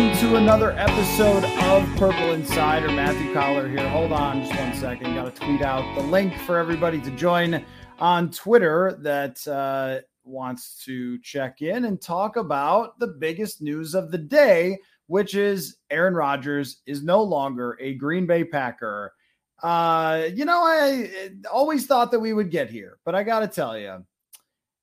Welcome to another episode of Purple Insider. Matthew Coller here. Hold on just one second. Got to tweet out the link for everybody to join on Twitter that uh, wants to check in and talk about the biggest news of the day, which is Aaron Rodgers is no longer a Green Bay Packer. Uh, you know, I always thought that we would get here, but I got to tell you,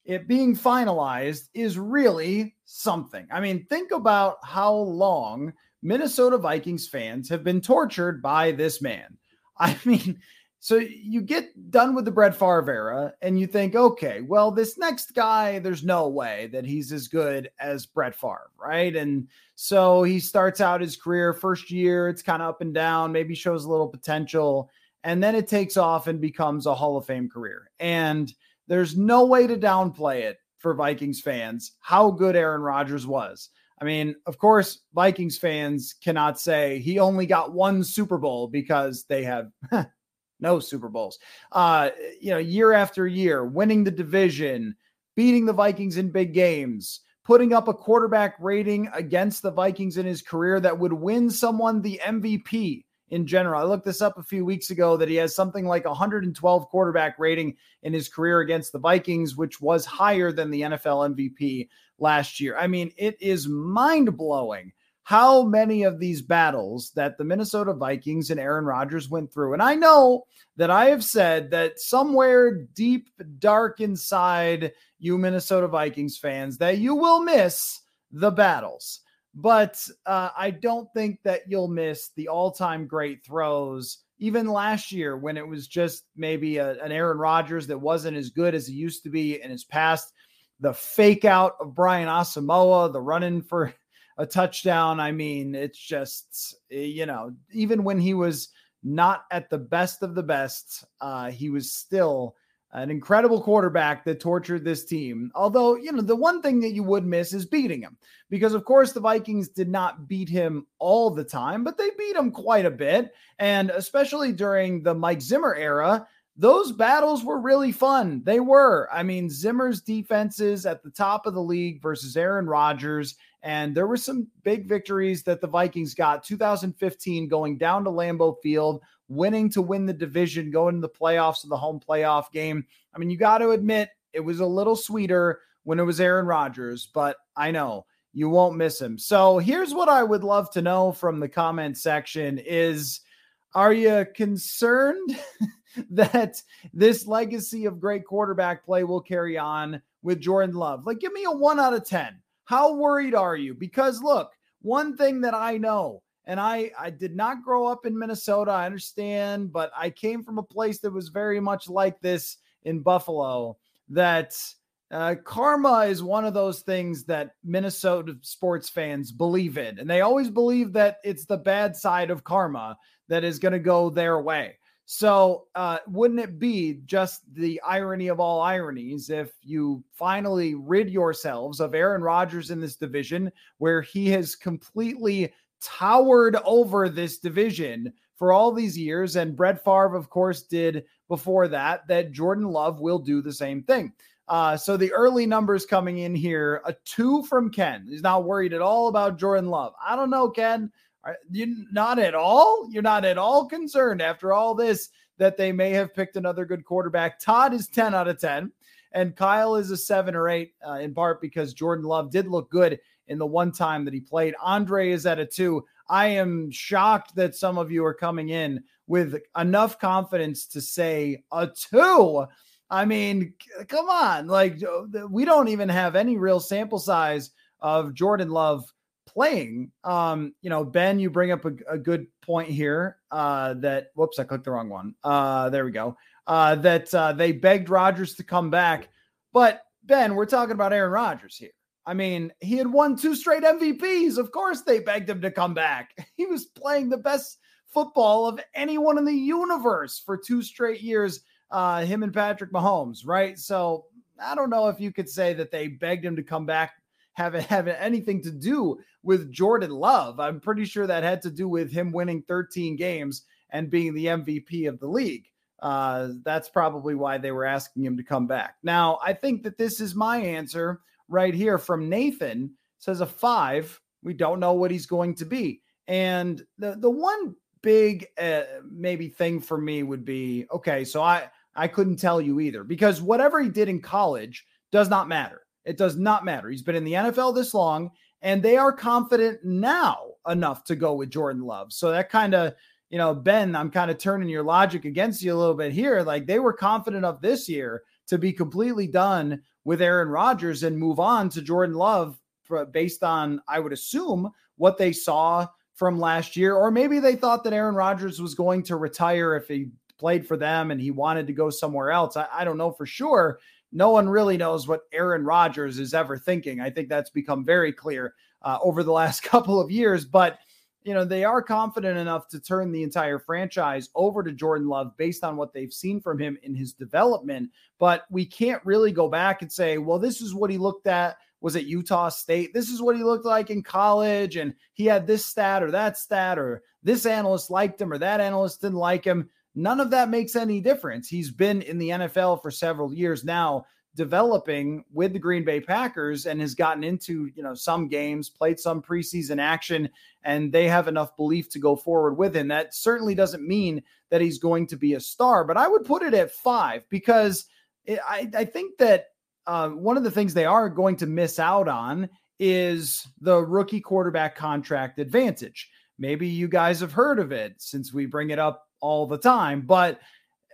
it being finalized is really something. I mean, think about how long Minnesota Vikings fans have been tortured by this man. I mean, so you get done with the Brett Favre era and you think, okay, well, this next guy, there's no way that he's as good as Brett Favre, right? And so he starts out his career, first year, it's kind of up and down, maybe shows a little potential, and then it takes off and becomes a Hall of Fame career. And there's no way to downplay it for Vikings fans how good Aaron Rodgers was. I mean, of course, Vikings fans cannot say he only got one Super Bowl because they have no Super Bowls. Uh, you know, year after year, winning the division, beating the Vikings in big games, putting up a quarterback rating against the Vikings in his career that would win someone the MVP in general. I looked this up a few weeks ago that he has something like 112 quarterback rating in his career against the Vikings, which was higher than the NFL MVP last year. I mean, it is mind blowing how many of these battles that the Minnesota Vikings and Aaron Rodgers went through. And I know that I have said that somewhere deep, dark inside you Minnesota Vikings fans, that you will miss the battles but uh, I don't think that you'll miss the all time great throws. Even last year, when it was just maybe a, an Aaron Rodgers that wasn't as good as he used to be in his past, the fake out of Brian Asamoah, the running for a touchdown. I mean, it's just, eh, you know, even when he was not at the best of the best, uh, he was still an incredible quarterback that tortured this team. Although, you know, the one thing that you would miss is beating him because, of course, the Vikings did not beat him all the time, but they beat him quite a bit. And especially during the Mike Zimmer era, those battles were really fun. They were. I mean, Zimmer's defenses at the top of the league versus Aaron Rodgers. And there were some big victories that the Vikings got 2015 going down to Lambeau Field winning to win the division, going to the playoffs of the home playoff game. I mean, you got to admit it was a little sweeter when it was Aaron Rodgers, but I know you won't miss him. So here's what I would love to know from the comment section is are you concerned that this legacy of great quarterback play will carry on with Jordan Love? Like give me a 1 out of 10. How worried are you? Because look, one thing that I know and I I did not grow up in Minnesota. I understand, but I came from a place that was very much like this in Buffalo. That uh, karma is one of those things that Minnesota sports fans believe in, and they always believe that it's the bad side of karma that is going to go their way. So, uh, wouldn't it be just the irony of all ironies if you finally rid yourselves of Aaron Rodgers in this division, where he has completely towered over this division for all these years. And Brett Favre, of course, did before that, that Jordan Love will do the same thing. Uh, so the early numbers coming in here a two from Ken. He's not worried at all about Jordan Love. I don't know, Ken. Are you not at all? You're not at all concerned after all this that they may have picked another good quarterback. Todd is 10 out of 10, and Kyle is a seven or eight, uh, in part because Jordan Love did look good in the one time that he played. Andre is at a two. I am shocked that some of you are coming in with enough confidence to say a two. I mean, come on. Like, we don't even have any real sample size of Jordan Love playing. Um, you know, Ben, you bring up a, a good point here. Uh, that whoops, I clicked the wrong one. Uh, there we go. Uh, that uh, they begged Rodgers to come back, but Ben, we're talking about Aaron Rodgers here. I mean, he had won two straight MVPs. Of course, they begged him to come back. He was playing the best football of anyone in the universe for two straight years. Uh, him and Patrick Mahomes, right? So I don't know if you could say that they begged him to come back having having anything to do with Jordan Love. I'm pretty sure that had to do with him winning 13 games and being the MVP of the league. Uh, that's probably why they were asking him to come back. Now, I think that this is my answer right here from Nathan. Says a five. We don't know what he's going to be. And the the one big uh, maybe thing for me would be okay. So I I couldn't tell you either because whatever he did in college does not matter. It does not matter. He's been in the NFL this long, and they are confident now enough to go with Jordan Love. So that kind of, you know, Ben, I'm kind of turning your logic against you a little bit here. Like they were confident enough this year to be completely done with Aaron Rodgers and move on to Jordan Love for, based on, I would assume, what they saw from last year. Or maybe they thought that Aaron Rodgers was going to retire if he played for them and he wanted to go somewhere else. I, I don't know for sure no one really knows what Aaron Rodgers is ever thinking. I think that's become very clear uh, over the last couple of years. But, you know, they are confident enough to turn the entire franchise over to Jordan Love based on what they've seen from him in his development. But we can't really go back and say, well, this is what he looked at was at Utah State. This is what he looked like in college, and he had this stat or that stat, or this analyst liked him or that analyst didn't like him. None of that makes any difference. He's been in the NFL for several years now, developing with the Green Bay Packers and has gotten into, you know, some games, played some preseason action, and they have enough belief to go forward with him. That certainly doesn't mean that he's going to be a star, but I would put it at five because it, I, I think that uh, one of the things they are going to miss out on is the rookie quarterback contract advantage. Maybe you guys have heard of it since we bring it up all the time. But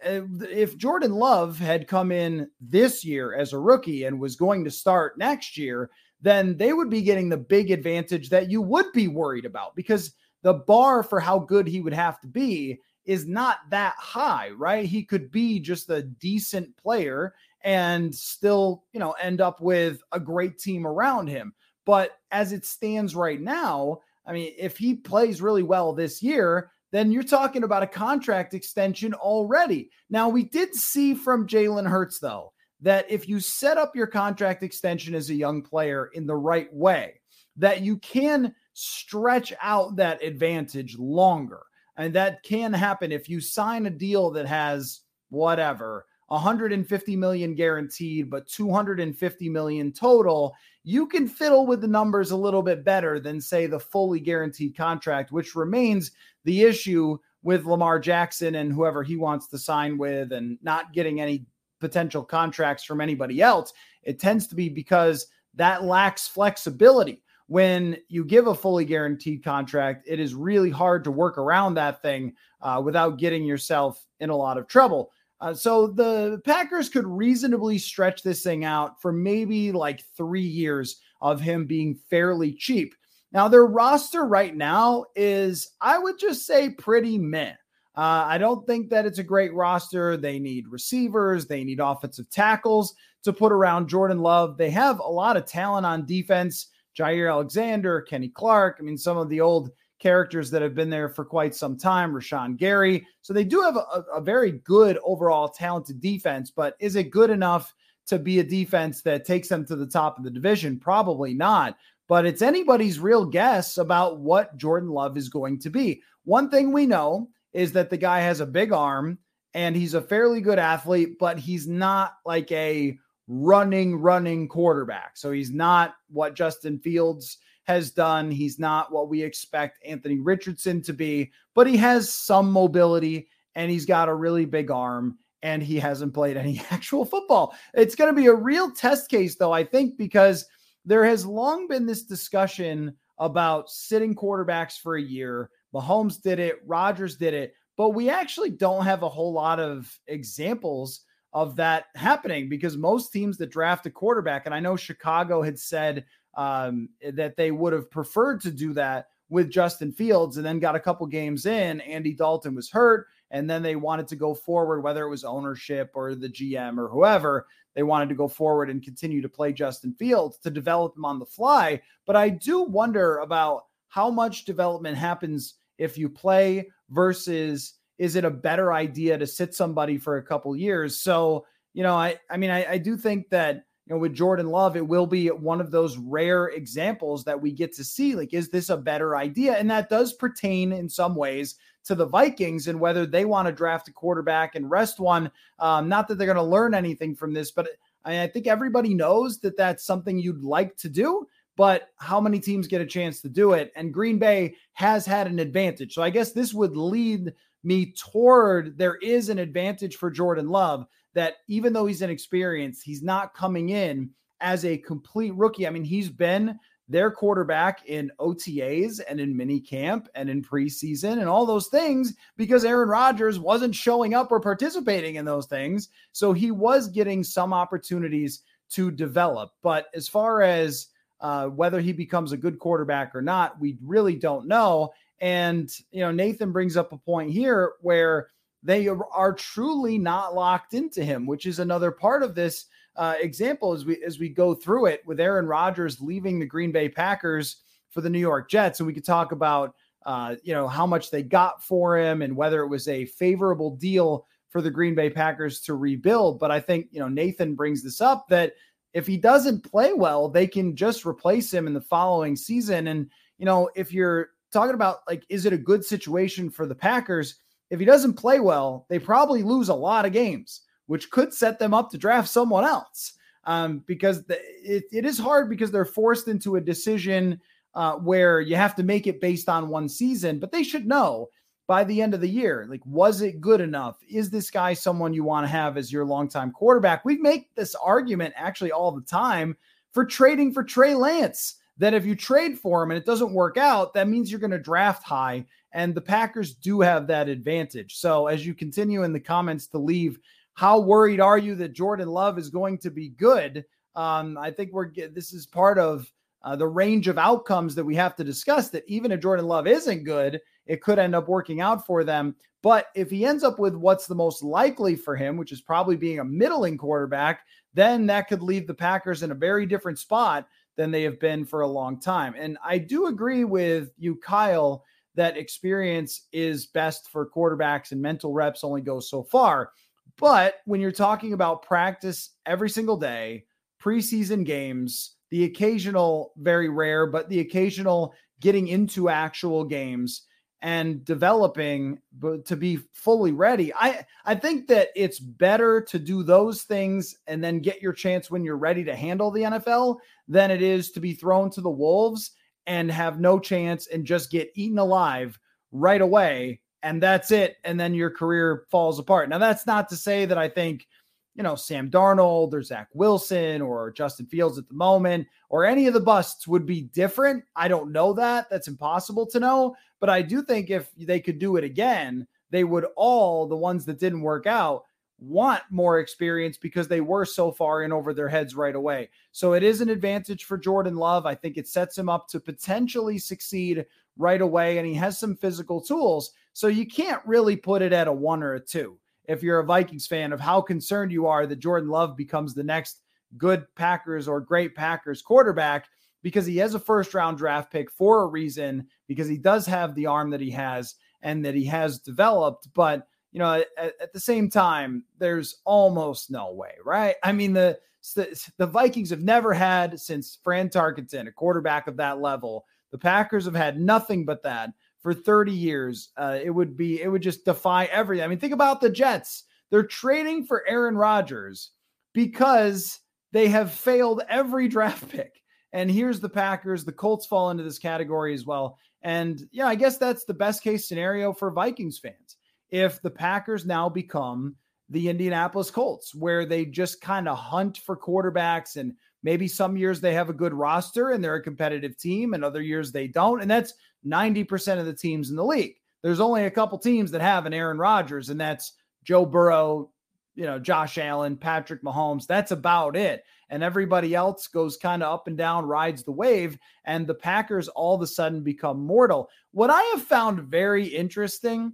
uh, if Jordan Love had come in this year as a rookie and was going to start next year, then they would be getting the big advantage that you would be worried about because the bar for how good he would have to be is not that high, right? He could be just a decent player and still, you know, end up with a great team around him. But as it stands right now, I mean, if he plays really well this year, then you're talking about a contract extension already. Now, we did see from Jalen Hurts, though, that if you set up your contract extension as a young player in the right way, that you can stretch out that advantage longer. And that can happen if you sign a deal that has whatever 150 million guaranteed, but 250 million total. You can fiddle with the numbers a little bit better than, say, the fully guaranteed contract, which remains the issue with Lamar Jackson and whoever he wants to sign with and not getting any potential contracts from anybody else. It tends to be because that lacks flexibility. When you give a fully guaranteed contract, it is really hard to work around that thing uh, without getting yourself in a lot of trouble. Uh, so the Packers could reasonably stretch this thing out for maybe like three years of him being fairly cheap. Now, their roster right now is, I would just say, pretty meh. Uh, I don't think that it's a great roster. They need receivers, they need offensive tackles to put around Jordan Love. They have a lot of talent on defense. Jaire Alexander, Kenny Clark. I mean, some of the old characters that have been there for quite some time, Rashan Gary. So they do have a, a very good overall talented defense, but is it good enough to be a defense that takes them to the top of the division? Probably not but it's anybody's real guess about what Jordan Love is going to be. One thing we know is that the guy has a big arm and he's a fairly good athlete, but he's not like a running, running quarterback. So he's not what Justin Fields has done. He's not what we expect Anthony Richardson to be, but he has some mobility and he's got a really big arm and he hasn't played any actual football. It's going to be a real test case, though, I think, because – there has long been this discussion about sitting quarterbacks for a year. Mahomes did it, Rodgers did it, but we actually don't have a whole lot of examples of that happening because most teams that draft a quarterback, and I know Chicago had said um, that they would have preferred to do that with Justin Fields and then got a couple games in. Andy Dalton was hurt, and then they wanted to go forward, whether it was ownership or the GM or whoever. They wanted to go forward and continue to play Justin Fields to develop him on the fly. But I do wonder about how much development happens if you play versus is it a better idea to sit somebody for a couple years? So, you know, I I mean, I, I do think that you know with Jordan Love, it will be one of those rare examples that we get to see. Like, is this a better idea? And that does pertain in some ways to the Vikings and whether they want to draft a quarterback and rest one. Um, not that they're going to learn anything from this, but I, I think everybody knows that that's something you'd like to do but how many teams get a chance to do it? And Green Bay has had an advantage. So I guess this would lead me toward there is an advantage for Jordan Love that even though he's inexperienced, he's not coming in as a complete rookie. I mean, he's been their quarterback in OTAs and in mini camp and in preseason and all those things because Aaron Rodgers wasn't showing up or participating in those things. So he was getting some opportunities to develop. But as far as uh, whether he becomes a good quarterback or not, we really don't know. And, you know, Nathan brings up a point here where they are truly not locked into him, which is another part of this uh, example as we as we go through it with Aaron Rodgers leaving the Green Bay Packers for the New York Jets, and we could talk about uh, you know how much they got for him and whether it was a favorable deal for the Green Bay Packers to rebuild. But I think you know Nathan brings this up that if he doesn't play well, they can just replace him in the following season. And you know if you're talking about like, is it a good situation for the Packers? If he doesn't play well, they probably lose a lot of games, which could set them up to draft someone else. Um, because the, it, it is hard because they're forced into a decision uh, where you have to make it based on one season, but they should know by the end of the year like, was it good enough? Is this guy someone you want to have as your longtime quarterback? We make this argument actually all the time for trading for Trey Lance that if you trade for him and it doesn't work out, that means you're going to draft high. And the Packers do have that advantage. So as you continue in the comments to leave, how worried are you that Jordan Love is going to be good? Um, I think we're this is part of uh, the range of outcomes that we have to discuss. That even if Jordan Love isn't good, it could end up working out for them. But if he ends up with what's the most likely for him, which is probably being a middling quarterback, then that could leave the Packers in a very different spot than they have been for a long time. And I do agree with you, Kyle, that experience is best for quarterbacks and mental reps only go so far. But when you're talking about practice every single day, preseason games, the occasional, very rare, but the occasional getting into actual games, and developing to be fully ready. I I think that it's better to do those things and then get your chance when you're ready to handle the NFL than it is to be thrown to the wolves and have no chance and just get eaten alive right away and that's it and then your career falls apart. Now that's not to say that I think you know, Sam Darnold or Zach Wilson or Justin Fields at the moment, or any of the busts would be different. I don't know that. That's impossible to know. But I do think if they could do it again, they would all, the ones that didn't work out, want more experience because they were so far in over their heads right away. So it is an advantage for Jordan Love. I think it sets him up to potentially succeed right away. And he has some physical tools. So you can't really put it at a one or a two if you're a Vikings fan, of how concerned you are that Jordan Love becomes the next good Packers or great Packers quarterback because he has a first round draft pick for a reason, because he does have the arm that he has and that he has developed. But, you know, at, at the same time, there's almost no way, right? I mean, the, the, the Vikings have never had since Fran Tarkenton, a quarterback of that level. The Packers have had nothing but that for 30 years. Uh, it would be, it would just defy everything. I mean, think about the Jets. They're trading for Aaron Rodgers because they have failed every draft pick. And here's the Packers. The Colts fall into this category as well. And yeah, I guess that's the best case scenario for Vikings fans. If the Packers now become the Indianapolis Colts, where they just kind of hunt for quarterbacks and maybe some years they have a good roster and they're a competitive team, and other years they don't. And that's 90% of the teams in the league. There's only a couple teams that have an Aaron Rodgers, and that's Joe Burrow, you know, Josh Allen, Patrick Mahomes. That's about it. And everybody else goes kind of up and down, rides the wave, and the Packers all of a sudden become mortal. What I have found very interesting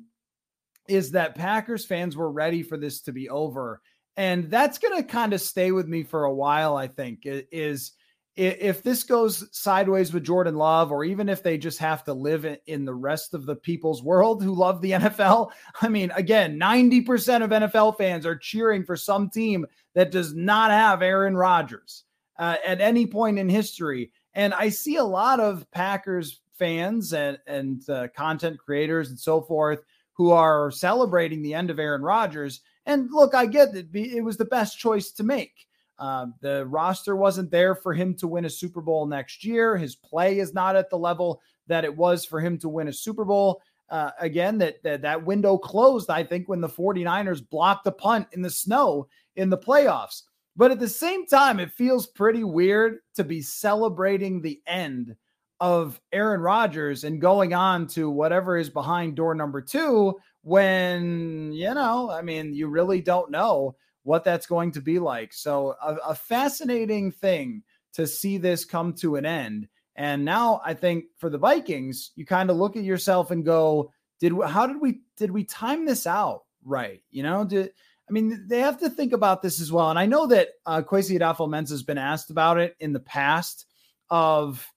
is that Packers fans were ready for this to be over. And that's going to kind of stay with me for a while, I think, is if this goes sideways with Jordan Love, or even if they just have to live in the rest of the people's world who love the NFL, I mean, again, 90% of NFL fans are cheering for some team that does not have Aaron Rodgers uh, at any point in history. And I see a lot of Packers fans and, and uh, content creators and so forth who are celebrating the end of Aaron Rodgers. And look, I get that it was the best choice to make. Um, the roster wasn't there for him to win a Super Bowl next year. His play is not at the level that it was for him to win a Super Bowl. Uh, again, that, that that window closed, I think, when the 49ers blocked the punt in the snow in the playoffs. But at the same time, it feels pretty weird to be celebrating the end of Aaron Rodgers and going on to whatever is behind door number two when, you know, I mean, you really don't know what that's going to be like. So, a, a fascinating thing to see this come to an end. And now I think for the Vikings, you kind of look at yourself and go, did how did we did we time this out right? You know, did I mean they have to think about this as well. And I know that uh Kwesi has been asked about it in the past of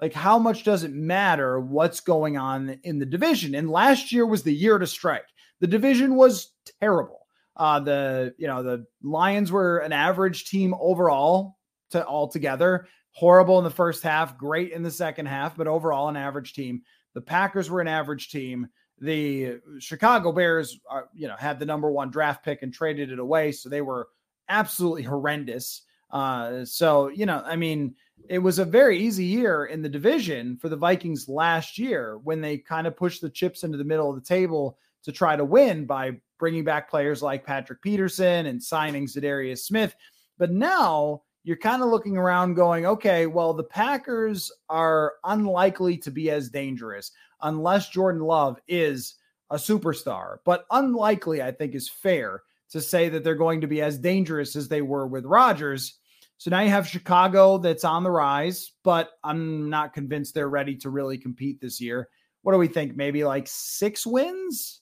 like how much does it matter what's going on in the division? And last year was the year to strike. The division was terrible. Uh, the you know the Lions were an average team overall to all together. Horrible in the first half, great in the second half, but overall an average team. The Packers were an average team. The Chicago Bears, are, you know, had the number one draft pick and traded it away, so they were absolutely horrendous. Uh, so you know, I mean, it was a very easy year in the division for the Vikings last year when they kind of pushed the chips into the middle of the table to try to win by bringing back players like Patrick Peterson and signing Za'Darius Smith. But now you're kind of looking around going, okay, well, the Packers are unlikely to be as dangerous unless Jordan Love is a superstar. But unlikely, I think, is fair to say that they're going to be as dangerous as they were with Rodgers. So now you have Chicago that's on the rise, but I'm not convinced they're ready to really compete this year. What do we think? Maybe like six wins?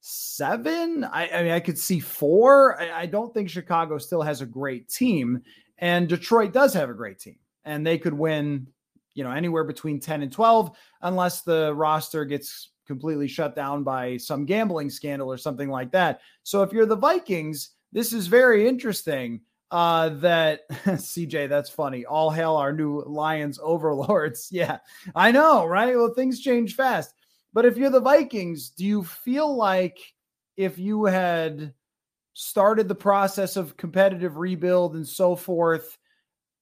Seven. I, I, mean, I could see four. I, I, don't think Chicago still has a great team, and Detroit does have a great team, and they could win, you know, anywhere between 10 and 12, unless the roster gets completely shut down by some gambling scandal or something like that. So if you're the Vikings, this is very interesting. Uh, that CJ, that's funny. All hail our new Lions overlords. Yeah, I know, right? Well, things change fast. But if you're the Vikings, do you feel like if you had started the process of competitive rebuild and so forth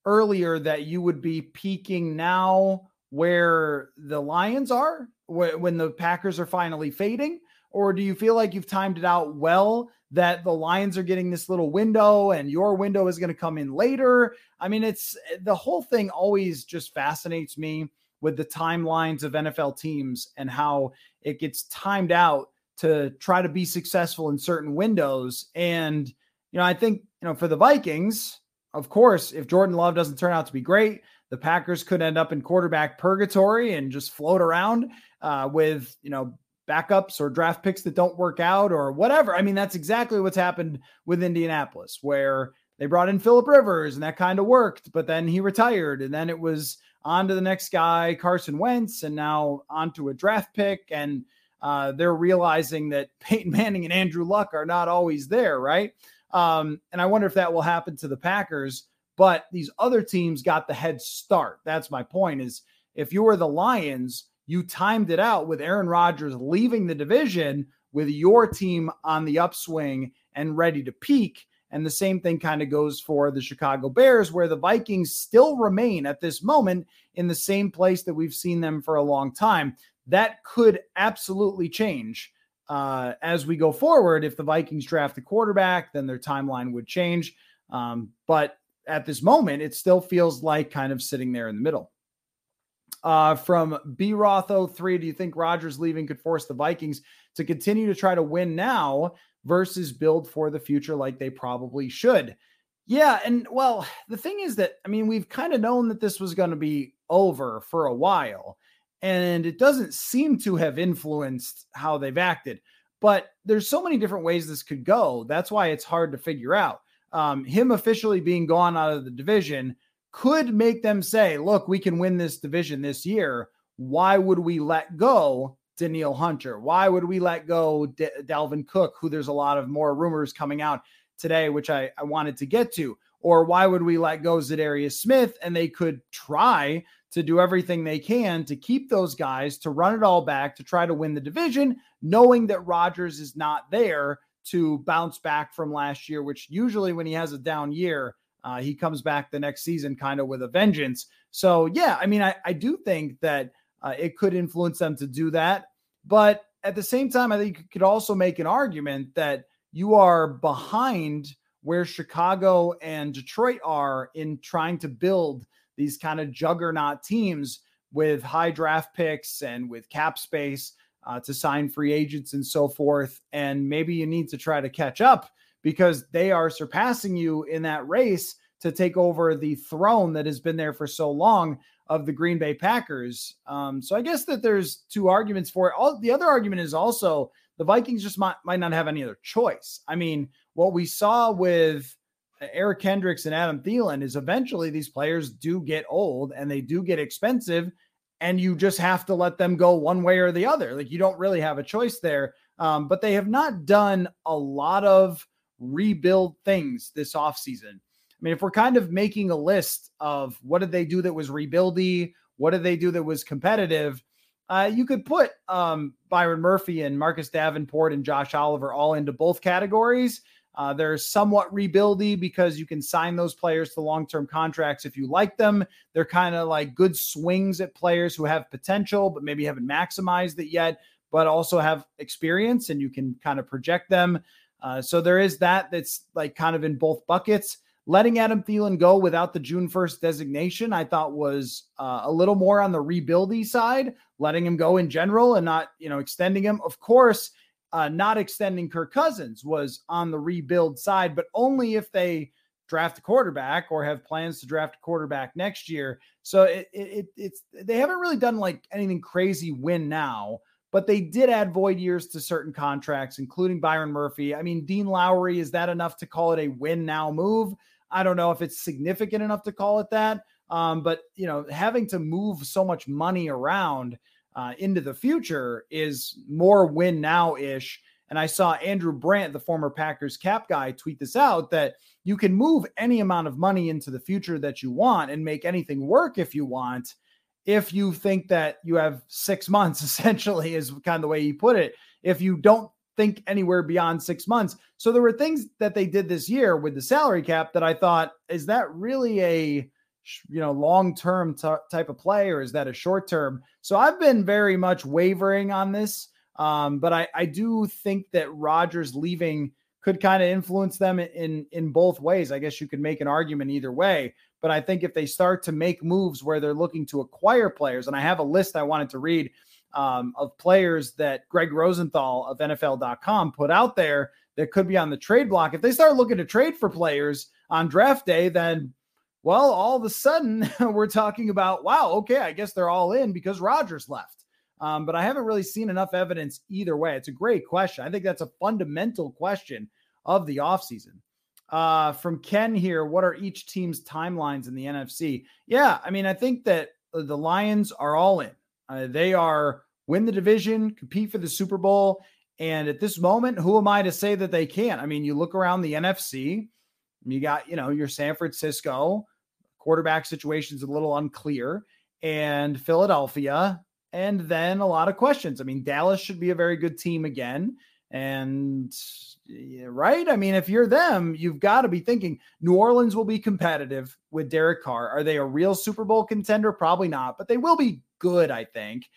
earlier, that you would be peaking now where the Lions are when the Packers are finally fading? Or do you feel like you've timed it out well that the Lions are getting this little window and your window is going to come in later? I mean, it's eh, the whole thing always just fascinates me with the timelines of NFL teams and how it gets timed out to try to be successful in certain windows. And, you know, I think, you know, for the Vikings, of course, if Jordan Love doesn't turn out to be great, the Packers could end up in quarterback purgatory and just float around uh, with, you know, backups or draft picks that don't work out or whatever. I mean, that's exactly what's happened with Indianapolis, where they brought in Philip Rivers and that kind of worked, but then he retired and then it was on to the next guy, Carson Wentz, and now onto a draft pick. And uh, they're realizing that Peyton Manning and Andrew Luck are not always there, right? Um, and I wonder if that will happen to the Packers. But these other teams got the head start. That's my point. Is if you were the Lions, you timed it out with Aaron Rodgers leaving the division with your team on the upswing and ready to peak. And the same thing kind of goes for the Chicago Bears, where the Vikings still remain at this moment in the same place that we've seen them for a long time. That could absolutely change uh, as we go forward. If the Vikings draft a quarterback, then their timeline would change. Um, but at this moment, it still feels like kind of sitting there in the middle. Uh, from B Roth 03, do you think Rodgers leaving could force the Vikings to continue to try to win now versus build for the future like they probably should? Yeah. And well, the thing is that, I mean, we've kind of known that this was going to be over for a while, and it doesn't seem to have influenced how they've acted. But there's so many different ways this could go. That's why it's hard to figure out. Um, him officially being gone out of the division could make them say, look, we can win this division this year. Why would we let go Danielle Hunter? Why would we let go D- Dalvin Cook, who there's a lot of more rumors coming out today, which I, I wanted to get to? Or why would we let go Za'Darius Smith? And they could try to do everything they can to keep those guys, to run it all back, to try to win the division, knowing that Rodgers is not there to bounce back from last year, which usually when he has a down year, uh, he comes back the next season kind of with a vengeance. So, yeah, I mean, I, I do think that uh, it could influence them to do that. But at the same time, I think you could also make an argument that you are behind where Chicago and Detroit are in trying to build these kind of juggernaut teams with high draft picks and with cap space uh, to sign free agents and so forth. And maybe you need to try to catch up because they are surpassing you in that race to take over the throne that has been there for so long of the Green Bay Packers. Um, so I guess that there's two arguments for it. All the other argument is also the Vikings just might, might not have any other choice. I mean, what we saw with Eric Kendricks and Adam Thielen is eventually these players do get old and they do get expensive, and you just have to let them go one way or the other. Like you don't really have a choice there. Um, but they have not done a lot of rebuild things this offseason. I mean, if we're kind of making a list of what did they do that was rebuildy, what did they do that was competitive, uh, you could put um, Byron Murphy and Marcus Davenport and Josh Oliver all into both categories. Uh, they're somewhat rebuildy because you can sign those players to long term contracts if you like them. They're kind of like good swings at players who have potential, but maybe haven't maximized it yet, but also have experience and you can kind of project them. Uh, so there is that that's like kind of in both buckets. Letting Adam Thielen go without the June 1st designation, I thought was uh, a little more on the rebuildy side, letting him go in general and not, you know, extending him. Of course, uh, not extending Kirk Cousins was on the rebuild side, but only if they draft a quarterback or have plans to draft a quarterback next year. So it, it, it's they haven't really done like anything crazy win now but they did add void years to certain contracts, including Byron Murphy. I mean, Dean Lowry, is that enough to call it a win now move? I don't know if it's significant enough to call it that. Um, but you know, having to move so much money around uh, into the future is more win now ish. And I saw Andrew Brandt, the former Packers cap guy, tweet this out that you can move any amount of money into the future that you want and make anything work if you want if you think that you have six months, essentially, is kind of the way he put it. If you don't think anywhere beyond six months. So there were things that they did this year with the salary cap that I thought, is that really a you know long term t- type of play or is that a short term? So I've been very much wavering on this, um, but I, I do think that Rodgers leaving could kind of influence them in in both ways. I guess you could make an argument either way. But I think if they start to make moves where they're looking to acquire players, and I have a list I wanted to read um, of players that Greg Rosenthal of NFL.com put out there that could be on the trade block. If they start looking to trade for players on draft day, then well, all of a sudden we're talking about wow, okay, I guess they're all in because Rodgers left. Um, but I haven't really seen enough evidence either way. It's a great question. I think that's a fundamental question of the offseason. Uh, from Ken here, what are each team's timelines in the NFC? Yeah, I mean, I think that the Lions are all in. Uh, they are win the division, compete for the Super Bowl. And at this moment, who am I to say that they can't? I mean, you look around the NFC, you got, you know, your San Francisco quarterback situation's a little unclear, and Philadelphia, and then a lot of questions. I mean, Dallas should be a very good team again. And right, I mean, if you're them, you've got to be thinking New Orleans will be competitive with Derek Carr. Are they a real Super Bowl contender? Probably not, but they will be good, I think.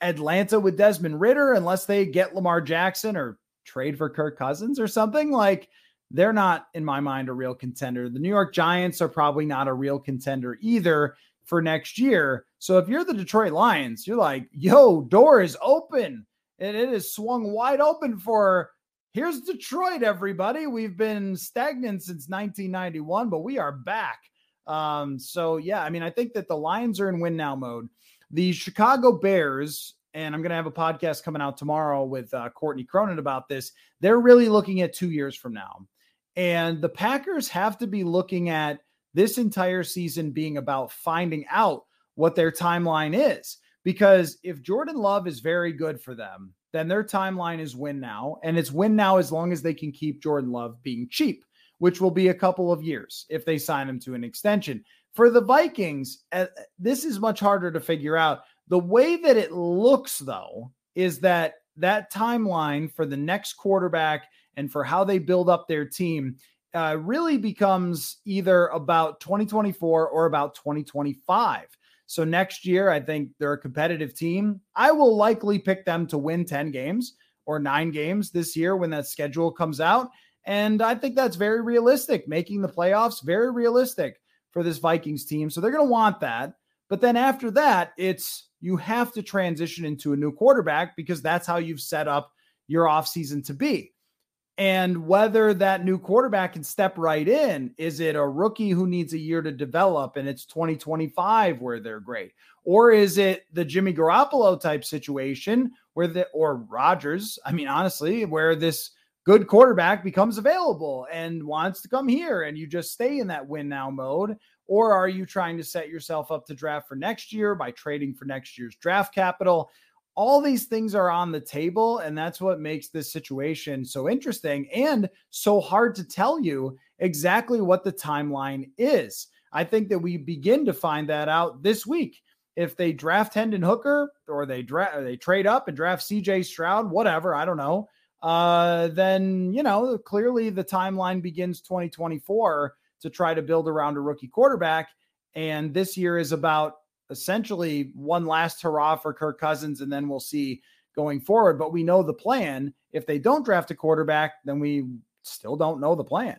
Atlanta with Desmond Ridder, unless they get Lamar Jackson or trade for Kirk Cousins or something, like they're not, in my mind, a real contender. The New York Giants are probably not a real contender either. for next year. So if you're the Detroit Lions, you're like, yo, door is open. And it is swung wide open for here's Detroit, everybody. We've been stagnant since 1991, but we are back. Um, so yeah, I mean, I think that the Lions are in win now mode. The Chicago Bears, and I'm going to have a podcast coming out tomorrow with uh, Courtney Cronin about this. They're really looking at two years from now. And the Packers have to be looking at this entire season being about finding out what their timeline is. Because if Jordan Love is very good for them, then their timeline is win now. And it's win now as long as they can keep Jordan Love being cheap, which will be a couple of years if they sign him to an extension. For the Vikings, uh, this is much harder to figure out. The way that it looks, though, is that that timeline for the next quarterback and for how they build up their team uh, really becomes either about 2024 or about 2025. So next year, I think they're a competitive team. I will likely pick them to win 10 games or nine games this year when that schedule comes out. And I think that's very realistic, making the playoffs very realistic for this Vikings team. So they're going to want that. But then after that, it's you have to transition into a new quarterback because that's how you've set up your offseason to be and whether that new quarterback can step right in. Is it a rookie who needs a year to develop and it's 2025 where they're great? Or is it the Jimmy Garoppolo type situation where the, or Rodgers, I mean, honestly, where this good quarterback becomes available and wants to come here and you just stay in that win now mode? Or are you trying to set yourself up to draft for next year by trading for next year's draft capital? All these things are on the table and that's what makes this situation so interesting and so hard to tell you exactly what the timeline is. I think that we begin to find that out this week. If they draft hendon hooker or they draft they trade up and draft cj stroud whatever i don't know uh then you know clearly the timeline begins 2024 to try to build around a rookie quarterback and this year is about essentially one last hurrah for Kirk Cousins, and then we'll see going forward. But we know the plan. If they don't draft a quarterback, then we still don't know the plan.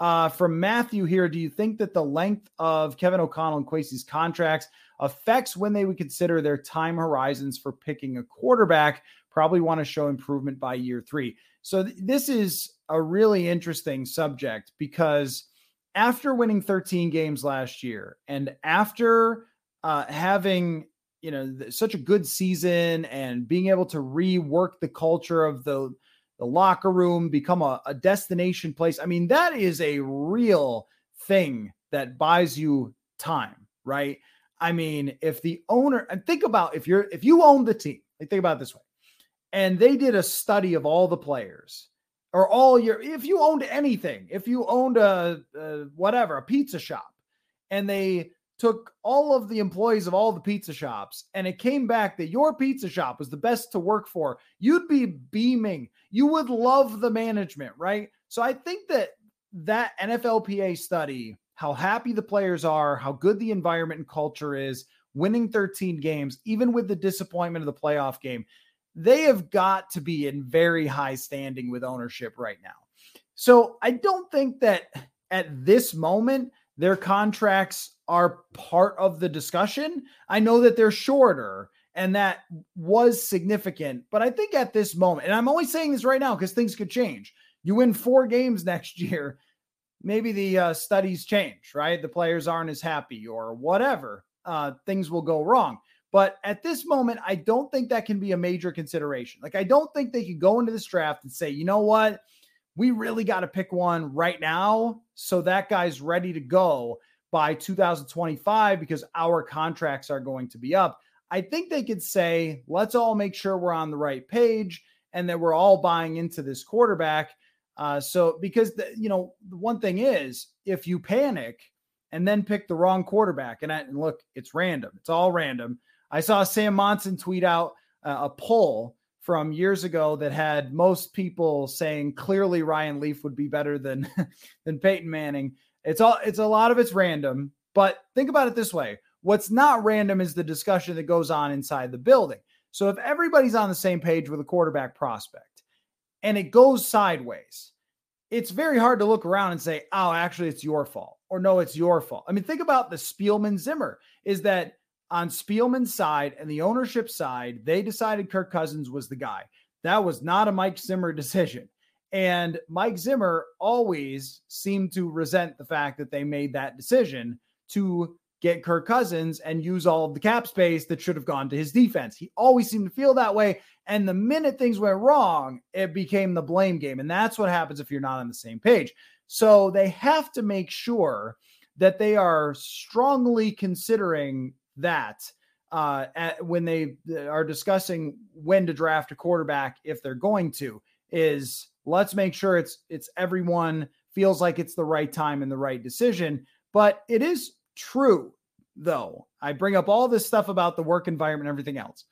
Uh, from Matthew here, do you think that the length of Kevin O'Connell and Kwesi's contracts affects when they would consider their time horizons for picking a quarterback? Probably want to show improvement by year three. So th- this is a really interesting subject because after winning 13 games last year and after uh, having you know such a good season and being able to rework the culture of the the locker room, become a, a destination place. I mean, that is a real thing that buys you time, right? I mean, if the owner and think about if you're if you own the team, like think about this way, and they did a study of all the players or all your if you owned anything, if you owned a, a whatever a pizza shop, and they took all of the employees of all the pizza shops and it came back that your pizza shop was the best to work for, you'd be beaming. You would love the management, right? So I think that that NFLPA study, how happy the players are, how good the environment and culture is, winning 13 games, even with the disappointment of the playoff game, they have got to be in very high standing with ownership right now. So I don't think that at this moment, their contracts are part of the discussion. I know that they're shorter and that was significant, but I think at this moment, and I'm only saying this right now because things could change. You win four games next year, maybe the uh, studies change, right? The players aren't as happy or whatever. Uh, things will go wrong. But at this moment, I don't think that can be a major consideration. Like, I don't think they could go into this draft and say, you know what? We really got to pick one right now so that guy's ready to go by 2025 because our contracts are going to be up. I think they could say, let's all make sure we're on the right page and that we're all buying into this quarterback. Uh, so because the, you know the one thing is if you panic and then pick the wrong quarterback, and, I, and look, it's random. It's all random. I saw Sam Monson tweet out uh, a poll from years ago that had most people saying clearly Ryan Leaf would be better than than Peyton Manning. It's all it's a lot of it's random, but think about it this way. What's not random is the discussion that goes on inside the building. So if everybody's on the same page with a quarterback prospect and it goes sideways, it's very hard to look around and say, "Oh, actually it's your fault." Or no, it's your fault. I mean, think about the Spielman Zimmer is that on Spielman's side and the ownership side, they decided Kirk Cousins was the guy. That was not a Mike Zimmer decision. And Mike Zimmer always seemed to resent the fact that they made that decision to get Kirk Cousins and use all of the cap space that should have gone to his defense. He always seemed to feel that way. And the minute things went wrong, it became the blame game. And that's what happens if you're not on the same page. So they have to make sure that they are strongly considering that uh, at, when they uh, are discussing when to draft a quarterback, if they're going to, is let's make sure it's it's everyone feels like it's the right time and the right decision. But it is true, though. I bring up all this stuff about the work environment and everything else.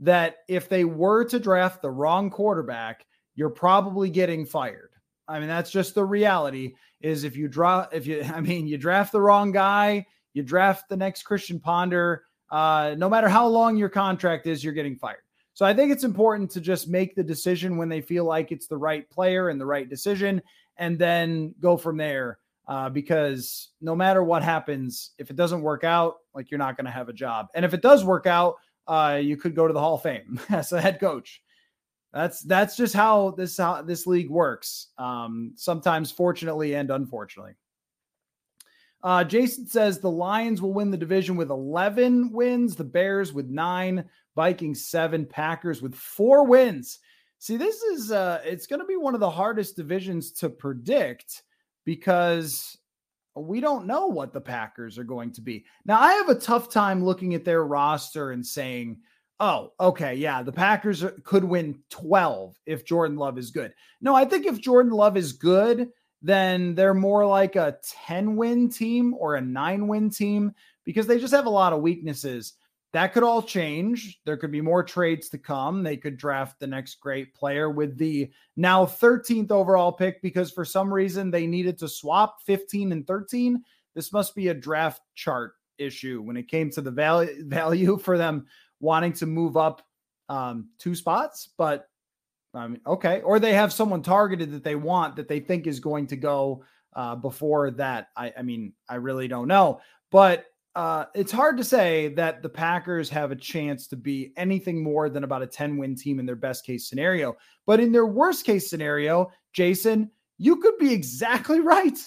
That if they were to draft the wrong quarterback, you're probably getting fired. I mean, that's just the reality. Is if you draw, if you, I mean, you draft the wrong guy, you draft the next Christian Ponder. Uh, no matter how long your contract is, you're getting fired. So I think it's important to just make the decision when they feel like it's the right player and the right decision, and then go from there. Uh, because no matter what happens, if it doesn't work out, like you're not going to have a job, and if it does work out, uh, you could go to the Hall of Fame as a head coach. That's that's just how this how this league works. Um, sometimes fortunately and unfortunately. Uh, Jason says the Lions will win the division with 11 wins, the Bears with nine, Vikings seven, Packers with four wins. See, this is uh, it's going to be one of the hardest divisions to predict because we don't know what the Packers are going to be. Now, I have a tough time looking at their roster and saying, oh, okay, yeah, the Packers could win 12 if Jordan Love is good. No, I think if Jordan Love is good, then they're more like a 10 win team or a nine win team because they just have a lot of weaknesses. That could all change. There could be more trades to come. They could draft the next great player with the now 13th overall pick because for some reason they needed to swap 15 and 13. This must be a draft chart issue when it came to the value value for them wanting to move up um, two spots. But I mean, okay. Or they have someone targeted that they want that they think is going to go uh, before that. I, I mean, I really don't know. But uh, it's hard to say that the Packers have a chance to be anything more than about a 10 win team in their best case scenario. But in their worst case scenario, Jason, you could be exactly right.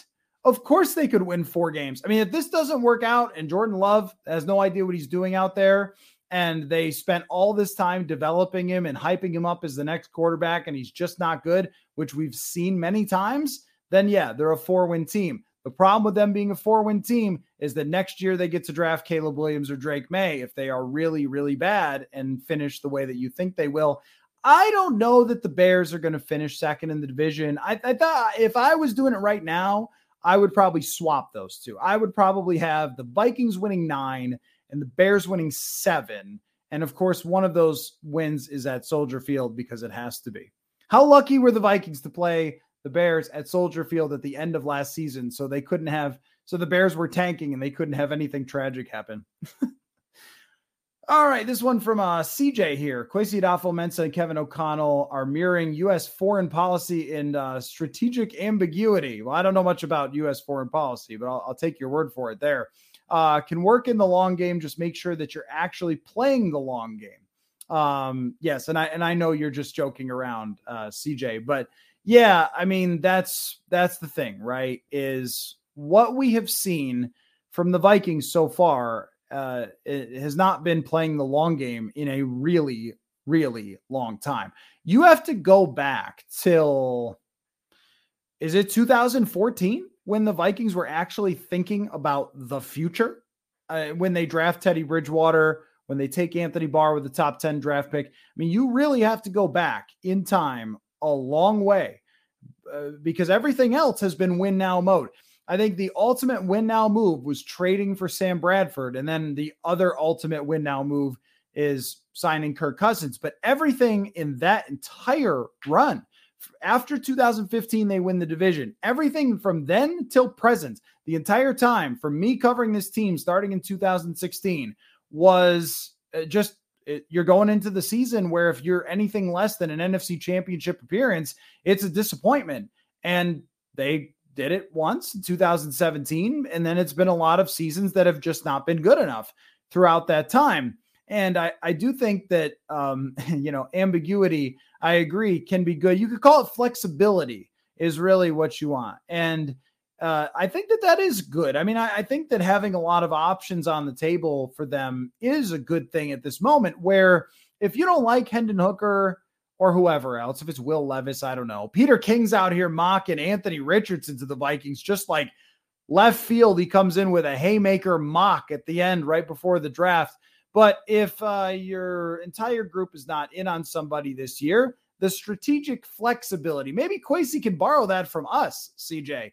Of course, they could win four games. I mean, if this doesn't work out and Jordan Love has no idea what he's doing out there, and they spent all this time developing him and hyping him up as the next quarterback, and he's just not good, which we've seen many times, then yeah, they're a four win team. The problem with them being a four win team is that next year they get to draft Caleb Williams or Drake Maye if they are really, really bad and finish the way that you think they will. I don't know that the Bears are going to finish second in the division. I, I thought if I was doing it right now, I would probably swap those two. I would probably have the Vikings winning nine and the Bears winning seven. And of course, one of those wins is at Soldier Field because it has to be. How lucky were the Vikings to play the Bears at Soldier Field at the end of last season? So they couldn't have, so the Bears were tanking and they couldn't have anything tragic happen. All right, this one from uh, CJ here. Kwesi Adofo-Mensah and Kevin O'Connell are mirroring U.S. foreign policy and uh, strategic ambiguity. Well, I don't know much about U.S. foreign policy, but I'll, I'll take your word for it there uh, can work in the long game. Just make sure that you're actually playing the long game. Um, yes, and I and I know you're just joking around, uh, CJ, but yeah, I mean that's that's the thing, right? Is what we have seen from the Vikings so far uh, has not been playing the long game in a really, really long time. You have to go back till is it 2014? When the Vikings were actually thinking about the future, uh, when they draft Teddy Bridgewater, when they take Anthony Barr with the top 10 draft pick. I mean, you really have to go back in time a long way uh, because everything else has been win now mode. I think the ultimate win now move was trading for Sam Bradford. And then the other ultimate win now move is signing Kirk Cousins. But everything in that entire run, after 2015, they win the division. Everything from then till present, the entire time from me covering this team starting in 2016 was uh, just it, you're going into the season where if you're anything less than an NFC championship appearance, it's a disappointment. And they did it once in 2017. And then it's been a lot of seasons that have just not been good enough throughout that time. And I, I do think that, um, you know, ambiguity, I agree, can be good. You could call it flexibility, is really what you want. And uh, I think that that is good. I mean, I, I, think that having a lot of options on the table for them is a good thing at this moment. Where if you don't like Hendon Hooker or whoever else, if it's Will Levis, I don't know. Peter King's out here mocking Anthony Richardson to the Vikings, just like left field. He comes in with a haymaker mock at the end, right before the draft. But if uh, your entire group is not in on somebody this year, the strategic flexibility, maybe Kwesi can borrow that from us, CJ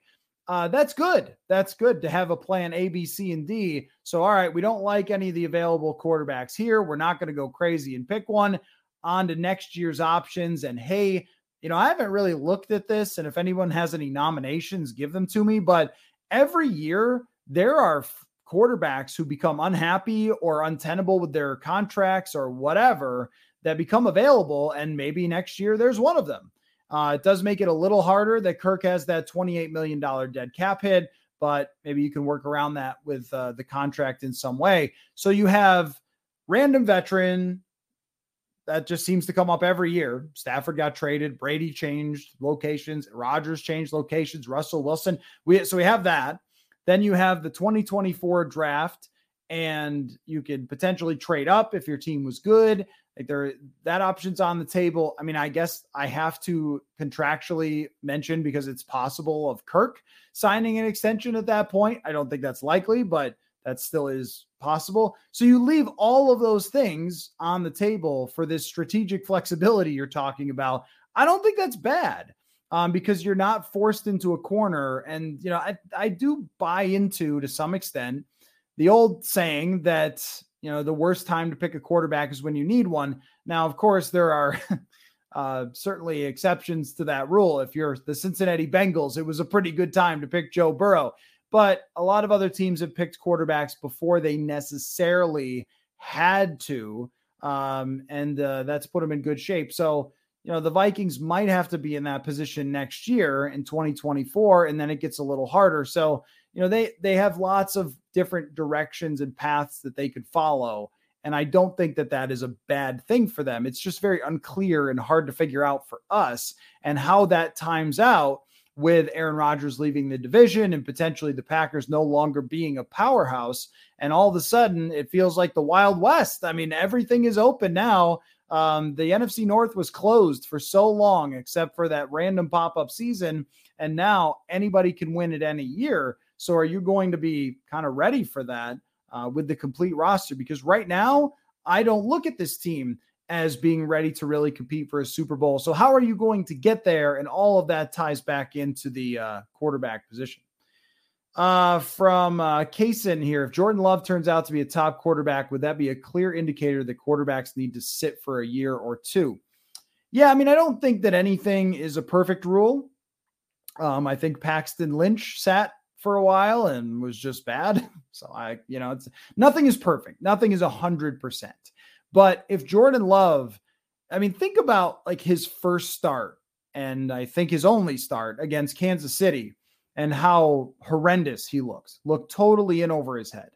uh, that's good. That's good to have a plan A, B, C, and D. So, all right, we don't like any of the available quarterbacks here. We're not going to go crazy and pick one on to next year's options. And hey, you know, I haven't really looked at this. And if anyone has any nominations, give them to me. But every year, there are quarterbacks who become unhappy or untenable with their contracts or whatever that become available. And maybe next year, there's one of them. Uh, it does make it a little harder that Kirk has that $28 million dead cap hit, but maybe you can work around that with uh, the contract in some way. So you have random veteran that just seems to come up every year. Stafford got traded, Brady changed locations, Rodgers changed locations, Russell Wilson. We so we have that. Then you have the 2024 draft, and you could potentially trade up if your team was good. Like there, that option's on the table. I mean, I guess I have to contractually mention because it's possible of Kirk signing an extension at that point. I don't think that's likely, but that still is possible. So you leave all of those things on the table for this strategic flexibility you're talking about. I don't think that's bad um, because you're not forced into a corner. And, you know, I, I do buy into to some extent the old saying that you know the worst time to pick a quarterback is when you need one. Now of course there are uh, certainly exceptions to that rule. If you're the cincinnati bengals it was a pretty good time to pick joe burrow. But a lot of other teams have picked quarterbacks before they necessarily had to um, and uh, that's put them in good shape. So you know the vikings might have to be in that position next year in 2024 and then it gets a little harder. So you know they they have lots of different directions and paths that they could follow and i don't think that that is a bad thing for them. It's just very unclear and hard to figure out for us and how that times out with Aaron Rodgers leaving the division and potentially the Packers no longer being a powerhouse. And all of a sudden it feels like the wild west. I mean everything is open now um, the NFC North was closed for so long, except for that random pop up season. And now anybody can win it any year. So are you going to be kind of ready for that uh, with the complete roster? Because right now, I don't look at this team as being ready to really compete for a Super Bowl. So how are you going to get there? And all of that ties back into the uh, quarterback position. Uh, from uh, Kaysen here, if Jordan Love turns out to be a top quarterback, would that be a clear indicator that quarterbacks need to sit for a year or two? Yeah, I mean, I don't think that anything is a perfect rule. Um, I think Paxton Lynch sat for a while and was just bad. So I, you know, it's nothing is perfect. Nothing is a hundred percent. But if Jordan Love, I mean, think about like his first start and I think his only start against Kansas City and how horrendous he looks. Looked totally in over his head,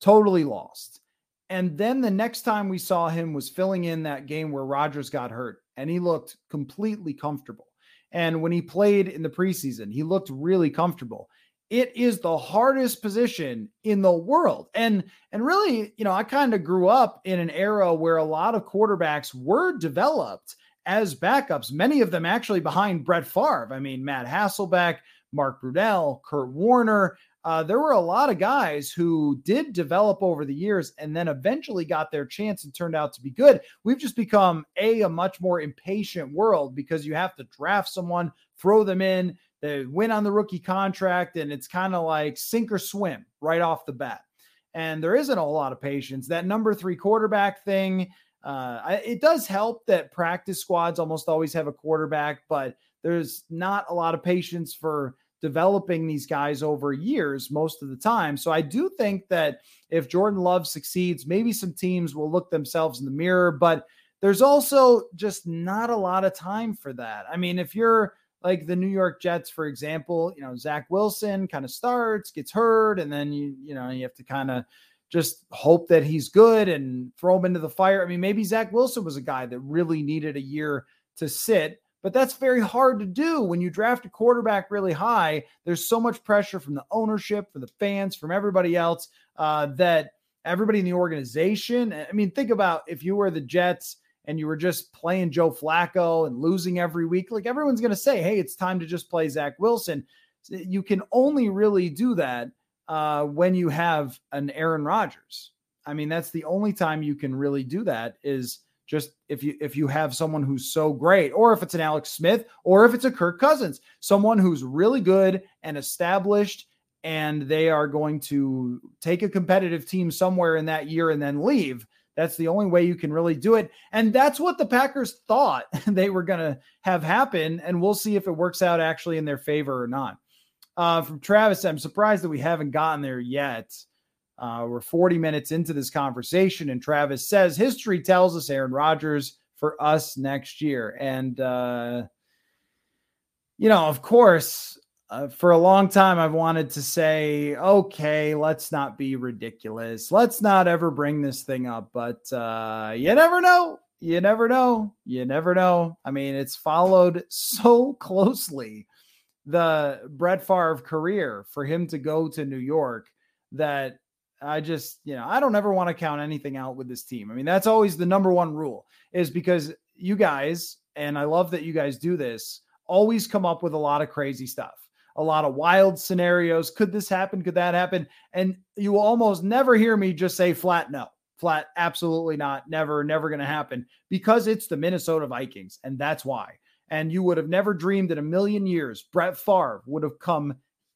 totally lost. And then the next time we saw him was filling in that game where Rodgers got hurt and he looked completely comfortable. And when he played in the preseason, he looked really comfortable it is the hardest position in the world. And and really, you know, I kind of grew up in an era where a lot of quarterbacks were developed as backups, many of them actually behind Brett Favre. I mean, Matt Hasselbeck, Mark Brunell, Kurt Warner. uh, there were a lot of guys who did develop over the years and then eventually got their chance and turned out to be good. We've just become a a much more impatient world because you have to draft someone, throw them in, they win on the rookie contract, and it's kind of like sink or swim right off the bat. And there isn't a whole lot of patience. That number three quarterback thing, uh, it does help that practice squads almost always have a quarterback, but there's not a lot of patience for developing these guys over years most of the time. So I do think that if Jordan Love succeeds, maybe some teams will look themselves in the mirror, but there's also just not a lot of time for that. I mean, if you're like the New York Jets, for example, you know, Zach Wilson kind of starts, gets hurt, and then you, you know, you have to kind of just hope that he's good and throw him into the fire. I mean, maybe Zach Wilson was a guy that really needed a year to sit, but that's very hard to do when you draft a quarterback really high. There's so much pressure from the ownership, from the fans, from everybody else uh, that everybody in the organization. I mean, think about if you were the Jets and you were just playing Joe Flacco and losing every week, like everyone's going to say, hey, it's time to just play Zach Wilson. You can only really do that uh, when you have an Aaron Rodgers. I mean, that's the only time you can really do that is just if you if you have someone who's so great, or if it's an Alex Smith, or if it's a Kirk Cousins, someone who's really good and established, and they are going to take a competitive team somewhere in that year and then leave. That's the only way you can really do it. And that's what the Packers thought they were going to have happen. And we'll see if it works out actually in their favor or not. Uh, from Travis, I'm surprised that we haven't gotten there yet. Uh, we're 40 minutes into this conversation, and Travis says history tells us Aaron Rodgers for us next year. And, uh, you know, of course, uh, for a long time, I've wanted to say, okay, let's not be ridiculous. Let's not ever bring this thing up. But uh, you never know. You never know. You never know. I mean, it's followed so closely the Brett Favre career for him to go to New York that I just, you know, I don't ever want to count anything out with this team. I mean, that's always the number one rule is because you guys, and I love that you guys do this, always come up with a lot of crazy stuff a lot of wild scenarios. Could this happen? Could that happen? And you will almost never hear me just say flat no, flat, absolutely not, never, never going to happen because it's the Minnesota Vikings. And that's why. And you would have never dreamed in a million years Brett Favre would have come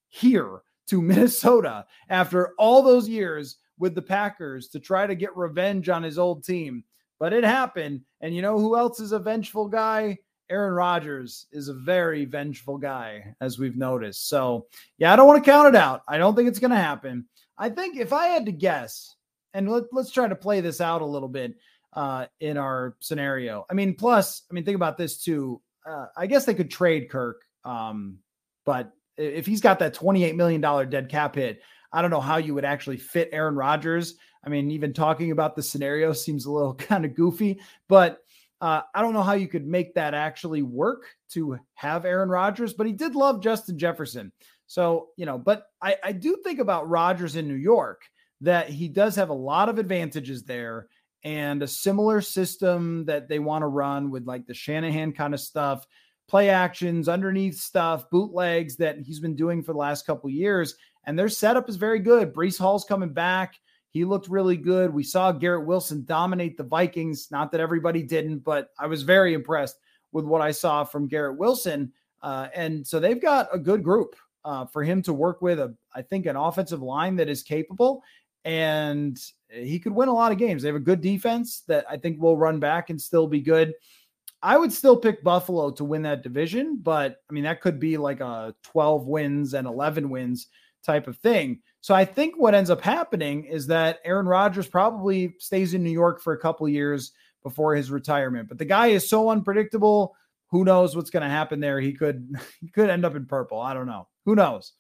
here to Minnesota after all those years with the Packers to try to get revenge on his old team. But it happened. And you know who else is a vengeful guy? Aaron Rodgers is a very vengeful guy, as we've noticed. So, yeah, I don't want to count it out. I don't think it's going to happen. I think if I had to guess, and let, us try to play this out a little bit uh, in our scenario. I mean, plus, I mean, think about this too. Uh, I guess they could trade Kirk, um, but if he's got that $28 million dead cap hit, I don't know how you would actually fit Aaron Rodgers. I mean, even talking about the scenario seems a little kind of goofy, but uh, I don't know how you could make that actually work to have Aaron Rodgers, but he did love Justin Jefferson. So, you know, but I, I do think about Rodgers in New York that he does have a lot of advantages there and a similar system that they want to run with like the Shanahan kind of stuff, play actions, underneath stuff, bootlegs that he's been doing for the last couple years. And their setup is very good. Breece Hall's coming back. He looked really good. We saw Garrett Wilson dominate the Vikings. Not that everybody didn't, but I was very impressed with what I saw from Garrett Wilson. Uh, and so they've got a good group uh, for him to work with. A, I think an offensive line that is capable, and he could win a lot of games. They have a good defense that I think will run back and still be good. I would still pick Buffalo to win that division, but I mean that could be like a 12 wins and 11 wins type of thing. So I think what ends up happening is that Aaron Rodgers probably stays in New York for a couple years before his retirement. But the guy is so unpredictable. Who knows what's going to happen there? He could he could end up in purple. I don't know. Who knows?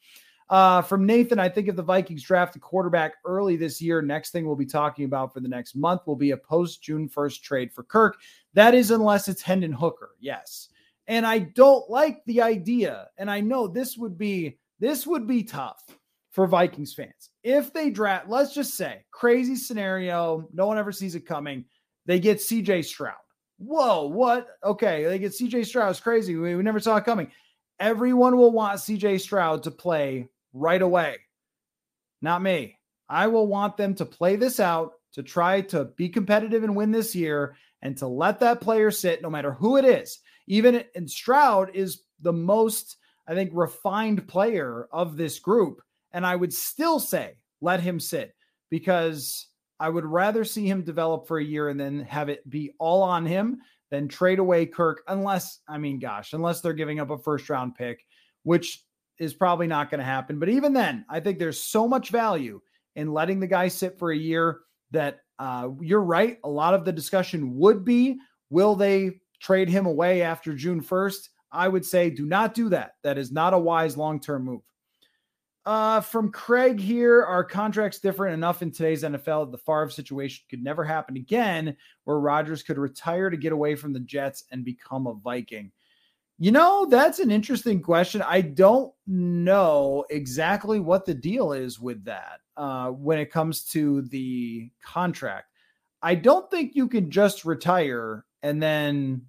Uh, from Nathan, I think if the Vikings draft a quarterback early this year, next thing we'll be talking about for the next month will be a post June 1st trade for Kirk. That is unless it's Hendon Hooker. Yes. And I don't like the idea. And I know this would be this would be tough for Vikings fans. If they draft, let's just say, crazy scenario, no one ever sees it coming. They get CJ Stroud. Whoa, what? Okay, they get CJ Stroud. It's crazy. We, we never saw it coming. Everyone will want CJ Stroud to play right away. not me. I will want them to play this out to try to be competitive and win this year and to let that player sit no matter who it is. Even and Stroud is the most I think refined player of this group and I would still say let him sit because I would rather see him develop for a year and then have it be all on him than trade away Kirk unless I mean gosh, unless they're giving up a first round pick, which is probably not going to happen. But even then, I think there's so much value in letting the guy sit for a year that uh, you're right. A lot of the discussion would be will they trade him away after June 1st? I would say do not do that. That is not a wise long term move. Uh, from Craig here, are contracts different enough in today's NFL that the Favre situation could never happen again, where Rodgers could retire to get away from the Jets and become a Viking? You know, that's an interesting question. I don't know exactly what the deal is with that uh, when it comes to the contract. I don't think you can just retire and then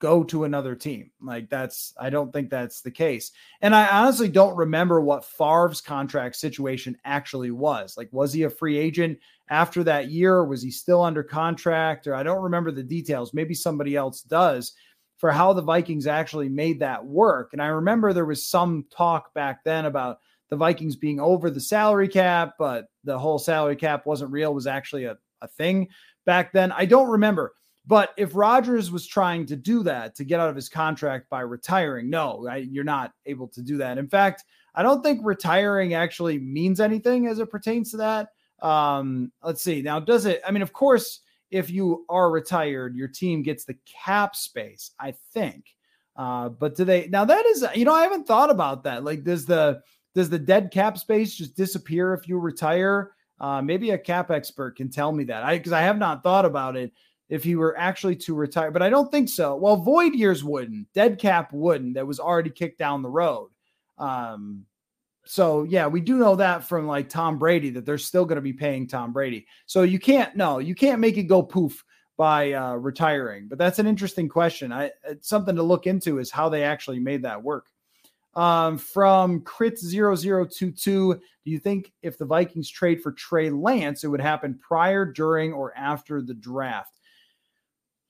go to another team. Like that's, I don't think that's the case. And I honestly don't remember what Favre's contract situation actually was. Like, was he a free agent after that year? Was he still under contract? Or I don't remember the details. Maybe somebody else does for how the Vikings actually made that work. And I remember there was some talk back then about the Vikings being over the salary cap, but the whole salary cap wasn't real, was actually a, a thing back then. I don't remember. But if Rodgers was trying to do that to get out of his contract by retiring, no, I, you're not able to do that. In fact, I don't think retiring actually means anything as it pertains to that. Um, let's see. Now, does it? I mean, of course, if you are retired, your team gets the cap space, I think. Uh, but do they now that is you know, I haven't thought about that. Like, does the does the dead cap space just disappear if you retire? Uh, maybe a cap expert can tell me that. I because I have not thought about it if he were actually to retire, but I don't think so. Well, void years wouldn't, dead cap wouldn't. That was already kicked down the road. Um, so yeah, we do know that from like Tom Brady that they're still going to be paying Tom Brady. So you can't no, you can't make it go poof by uh, retiring. But that's an interesting question. I it's something to look into is how they actually made that work. Um, from Crit 0022, do you think if the Vikings trade for Trey Lance, it would happen prior, during, or after the draft?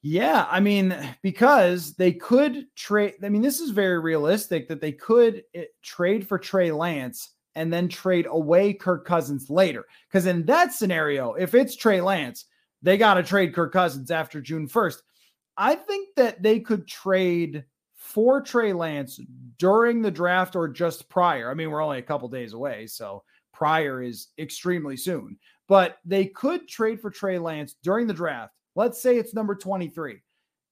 Yeah, I mean, because they could trade. I mean, this is very realistic that they could it, eh, trade for Trey Lance and then trade away Kirk Cousins later. Because in that scenario, if it's Trey Lance, they got to trade Kirk Cousins after June 1st. I think that they could trade for Trey Lance during the draft or just prior. I mean, we're only a couple days away, so prior is extremely soon. But they could trade for Trey Lance during the draft Let's say it's number 23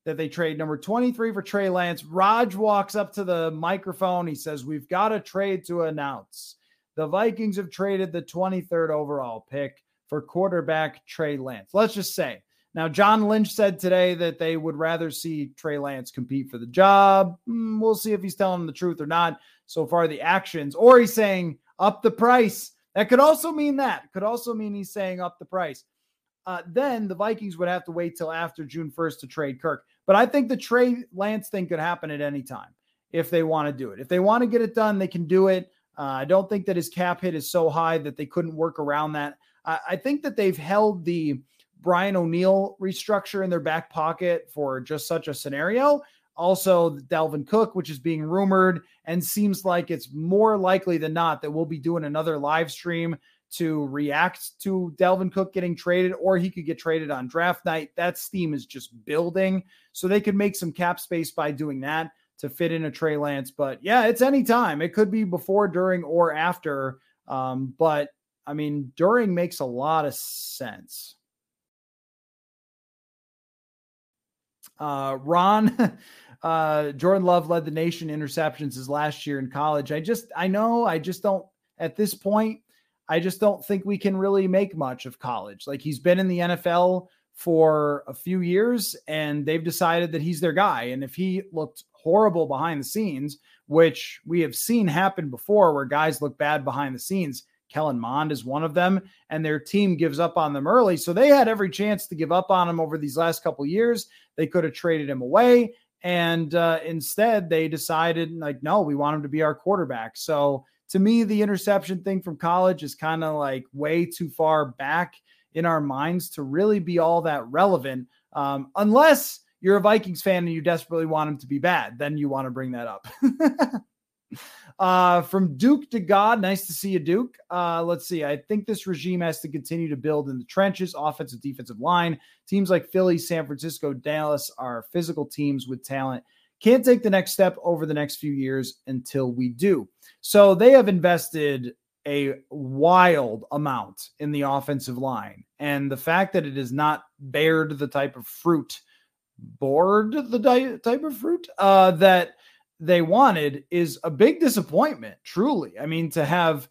that they trade number 23 for Trey Lance. Raj walks up to the microphone. He says, We've got a trade to announce. The Vikings have traded the 23rd overall pick for quarterback Trey Lance. Let's just say. Now, John Lynch said today that they would rather see Trey Lance compete for the job. Mm, we'll see if he's telling the truth or not. So far, the actions, or he's saying up the price. That could also mean that. Could also mean he's saying up the price uh, then the Vikings would have to wait till after June 1st to trade Kirk. But I think the trade Lance thing could happen at any time if they want to do it. If they want to get it done, they can do it. Uh, I don't think that his cap hit is so high that they couldn't work around that. I, I think that they've held the Brian O'Neill restructure in their back pocket for just such a scenario. Also, Dalvin Cook, which is being rumored and seems like it's more likely than not that we'll be doing another live stream to react to Dalvin Cook getting traded, or he could get traded on draft night. That steam is just building. So they could make some cap space by doing that to fit in a Trey Lance. But yeah, it's any time. It could be before, during, or after. Um, but I mean, during makes a lot of sense. Uh, Ron, uh, Jordan Love led the nation interceptions his last year in college. I just, I know, I just don't at this point. I just don't think we can really make much of college. Like he's been in the NFL for a few years and they've decided that he's their guy. And if he looked horrible behind the scenes, which we have seen happen before where guys look bad behind the scenes, Kellen Mond is one of them, and their team gives up on them early. So they had every chance to give up on him over these last couple years. They could have traded him away. And uh, instead, they decided, like, no, we want him to be our quarterback. So to me, the interception thing from college is kind of like way too far back in our minds to really be all that relevant, um, unless you're a Vikings fan and you desperately want him to be bad. Then you want to bring that up. uh, from Duke to God, nice to see you, Duke. Uh, let's see. I think this regime has to continue to build in the trenches, offensive, defensive line. Teams like Philly, San Francisco, Dallas are physical teams with talent. Can't take the next step over the next few years until we do. So they have invested a wild amount in the offensive line. And the fact that it has not bared the type of fruit, bored the type of fruit uh, that they wanted is a big disappointment, truly. I mean, to have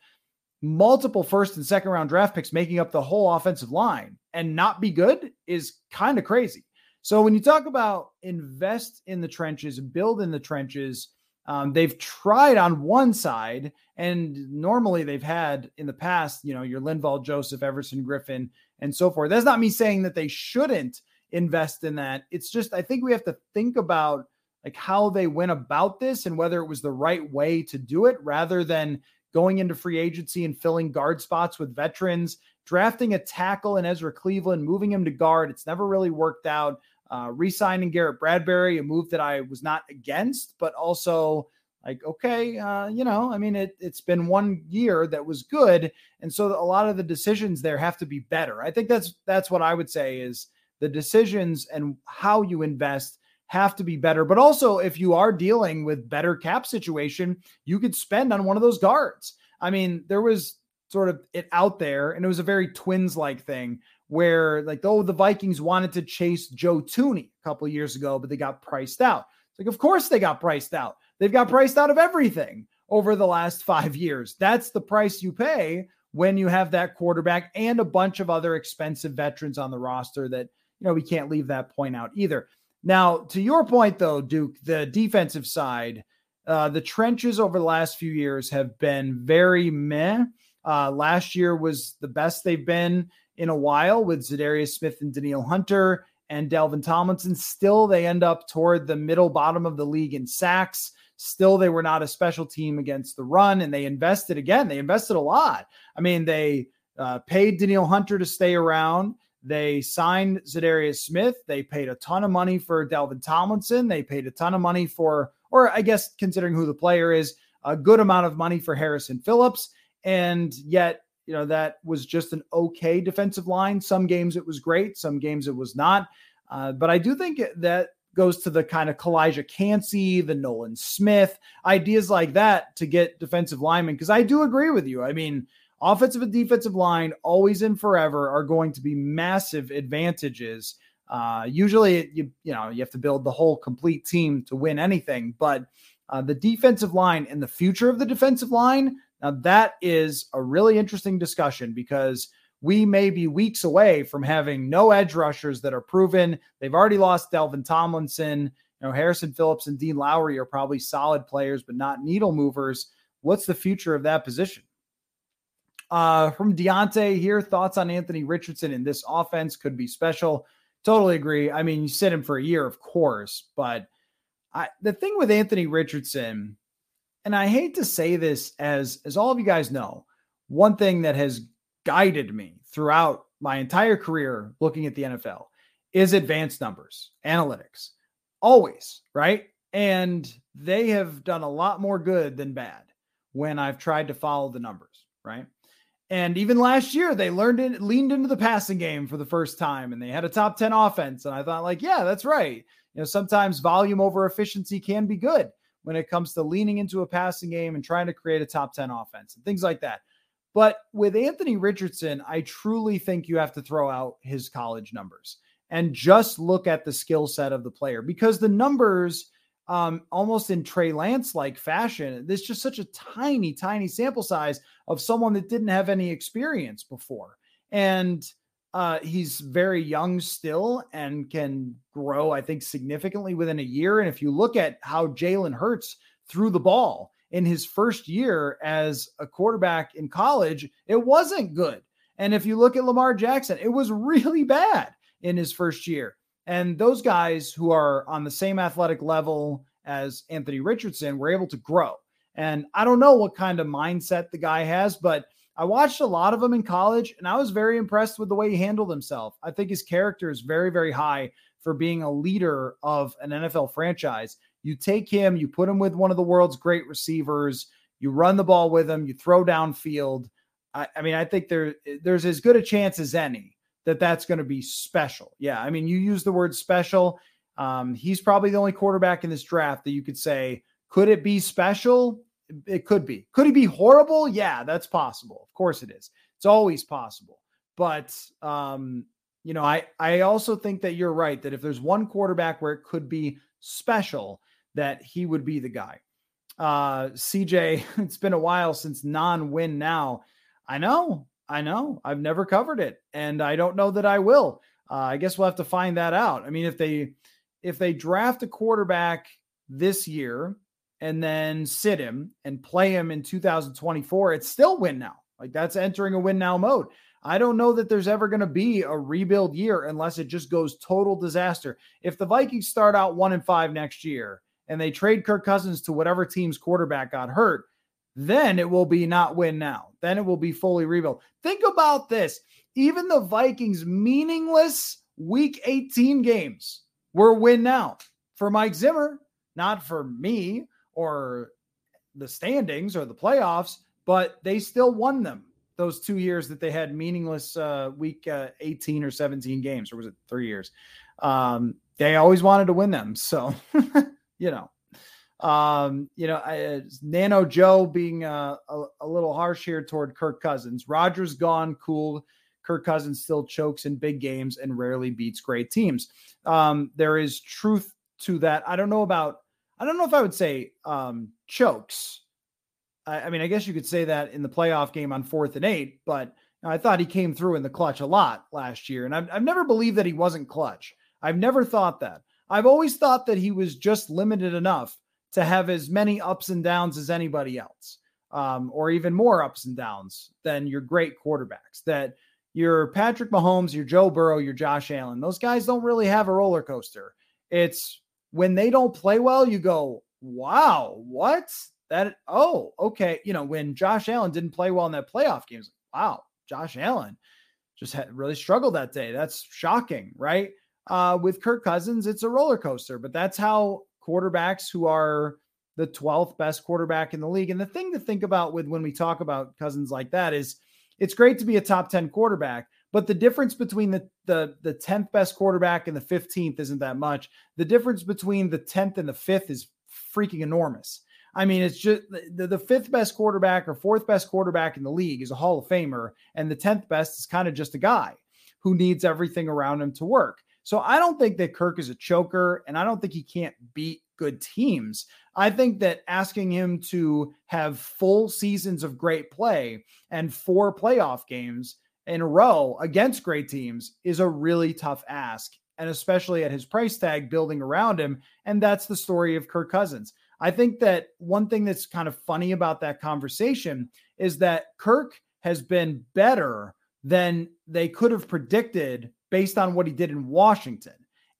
multiple first and second round draft picks making up the whole offensive line and not be good is kind of crazy. So when you talk about invest in the trenches, build in the trenches, um, they've tried on one side, and normally they've had in the past, you know, your Linval Joseph, Everson Griffen, and so forth. That's not me saying that they shouldn't invest in that. It's just I think we have to think about like how they went about this and whether it was the right way to do it rather than going into free agency and filling guard spots with veterans, drafting a tackle in Ezra Cleveland, moving him to guard. It's never really worked out. Uh, re-signing Garrett Bradbury, a move that I was not against, but also like, okay, uh, you know, I mean, it, it's been one year that was good, and so a lot of the decisions there have to be better. I think that's that's what I would say is the decisions and how you invest have to be better. But also, if you are dealing with better cap situation, you could spend on one of those guards. I mean, there was sort of it out there, and it was a very twins like thing where like oh the Vikings wanted to chase Joe Thuney a couple years ago, but they got priced out. It's like of course they got priced out. They've got priced out of everything over the last five years. That's the price you pay when you have that quarterback and a bunch of other expensive veterans on the roster that you know we can't leave that point out either. Now, to your point though, Duke, the defensive side, uh, the trenches over the last few years have been very meh. Uh, last year was the best they've been in a while with Za'Darius Smith and Danielle Hunter and Dalvin Tomlinson. Still, they end up toward the middle bottom of the league in sacks. Still, they were not a special team against the run, and they invested again. They invested a lot. I mean, they uh, paid Danielle Hunter to stay around. They signed Za'Darius Smith. They paid a ton of money for Dalvin Tomlinson. They paid a ton of money for, or I guess considering who the player is, a good amount of money for Harrison Phillips. And yet you know, that was just an okay defensive line. Some games it was great, some games it was not. Uh, but I do think that goes to the kind of Calijah Kancey, the Nolan Smith, ideas like that to get defensive linemen. Because I do agree with you. I mean, offensive and defensive line, always and forever, are going to be massive advantages. Uh, usually, you you know you have to build the whole complete team to win anything, but uh, the defensive line and the future of the defensive line now, that is a really interesting discussion because we may be weeks away from having no edge rushers that are proven. They've already lost Dalvin Tomlinson. You know, Harrison Phillips and Dean Lowry are probably solid players, but not needle movers. What's the future of that position? Uh, from Deontay here, thoughts on Anthony Richardson in this offense could be special. Totally agree. I mean, you sit him for a year, of course, but I, the thing with Anthony Richardson and I hate to say this as as all of you guys know, one thing that has guided me throughout my entire career looking at the NFL is advanced numbers, analytics. Always, right? And they have done a lot more good than bad when I've tried to follow the numbers, right? And even last year, they learned it, leaned into the passing game for the first time, and they had a top 10 offense. And I thought, like, yeah, that's right. You know, sometimes volume over efficiency can be good when it comes to leaning into a passing game and trying to create a top 10 offense and things like that. But with Anthony Richardson, I truly think you have to throw out his college numbers and just look at the skill set of the player because the numbers, um, almost in Trey Lance like fashion, there's just such a tiny, tiny sample size of someone that didn't have any experience before. And uh, he's very young still and can grow, I think, significantly within a year. And if you look at how Jalen Hurts threw the ball in his first year as a quarterback in college, it wasn't good. And if you look at Lamar Jackson, it was really bad in his first year. And those guys who are on the same athletic level as Anthony Richardson were able to grow. And I don't know what kind of mindset the guy has, but I watched a lot of him in college and I was very impressed with the way he handled himself. I think his character is very, very high for being a leader of an NFL franchise. You take him, you put him with one of the world's great receivers, you run the ball with him, you throw downfield. I, I mean, I think there there's as good a chance as any that that's going to be special. Yeah, I mean, you use the word special. Um, he's probably the only quarterback in this draft that you could say, could it be special? It could be. Could he be horrible? Yeah, that's possible. Of course it is. It's always possible. But um, you know, I I also think that you're right that if there's one quarterback where it could be special, that he would be the guy. Uh, CJ, it's been a while since non-win now. I know, I know. I've never covered it, and I don't know that I will. Uh, I guess we'll have to find that out. I mean, if they if they draft a quarterback this year and then sit him and play him in 2024, it's still win now. Like that's entering a win now mode. I don't know that there's ever going to be a rebuild year unless it just goes total disaster. If the Vikings start out one and five next year and they trade Kirk Cousins to whatever team's quarterback got hurt, then it will be not win now. Then it will be fully rebuild. Think about this. Even the Vikings' meaningless week 18 games were win now for Mike Zimmer, not for me or the standings or the playoffs, but they still won them those two years that they had meaningless uh, week uh, 18 or 17 games, or was it three years? Um, they always wanted to win them. So, you know, um, you know, I, Nano Joe being uh, a, a little harsh here toward Kirk Cousins. Rodgers gone, cool. Kirk Cousins still chokes in big games and rarely beats great teams. Um, there is truth to that. I don't know about, I don't know if I would say um, chokes. I, I mean, I guess you could say that in the playoff game on fourth and eight, but I thought he came through in the clutch a lot last year. And I've, I've never believed that he wasn't clutch. I've never thought that. I've always thought that he was just limited enough to have as many ups and downs as anybody else, um, or even more ups and downs than your great quarterbacks. That your Patrick Mahomes, your Joe Burrow, your Josh Allen, those guys don't really have a roller coaster. It's when they don't play well, you go, wow, what? That, oh, okay. You know, when Josh Allen didn't play well in that playoff game, games, wow, Josh Allen just had really struggled that day. That's shocking, right? Uh, with Kirk Cousins, it's a roller coaster, but that's how quarterbacks who are the 12th best quarterback in the league. And the thing to think about with when we talk about Cousins like that is it's great to be a top 10 quarterback, but the difference between the, the, the 10th best quarterback and the 15th isn't that much. The difference between the 10th and the 5th is freaking enormous. I mean, it's just the, the fifth best quarterback or fourth best quarterback in the league is a Hall of Famer, and the 10th best is kind of just a guy who needs everything around him to work. So I don't think that Kirk is a choker, and I don't think he can't beat good teams. I think that asking him to have full seasons of great play and four playoff games in a row against great teams is a really tough ask. And especially at his price tag building around him. And that's the story of Kirk Cousins. I think that one thing that's kind of funny about that conversation is that Kirk has been better than they could have predicted based on what he did in Washington.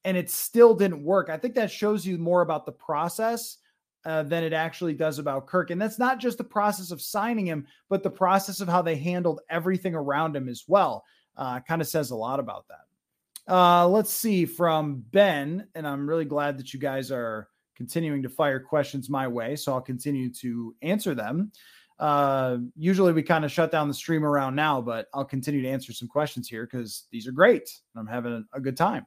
And it still didn't work. I think that shows you more about the process uh, than it actually does about Kirk. And that's not just the process of signing him, but the process of how they handled everything around him as well. Uh, kind of says a lot about that. Uh, let's see from Ben, and I'm really glad that you guys are continuing to fire questions my way. So I'll continue to answer them. Uh, usually we kind of shut down the stream around now, but I'll continue to answer some questions here because these are great. I'm having a, a good time.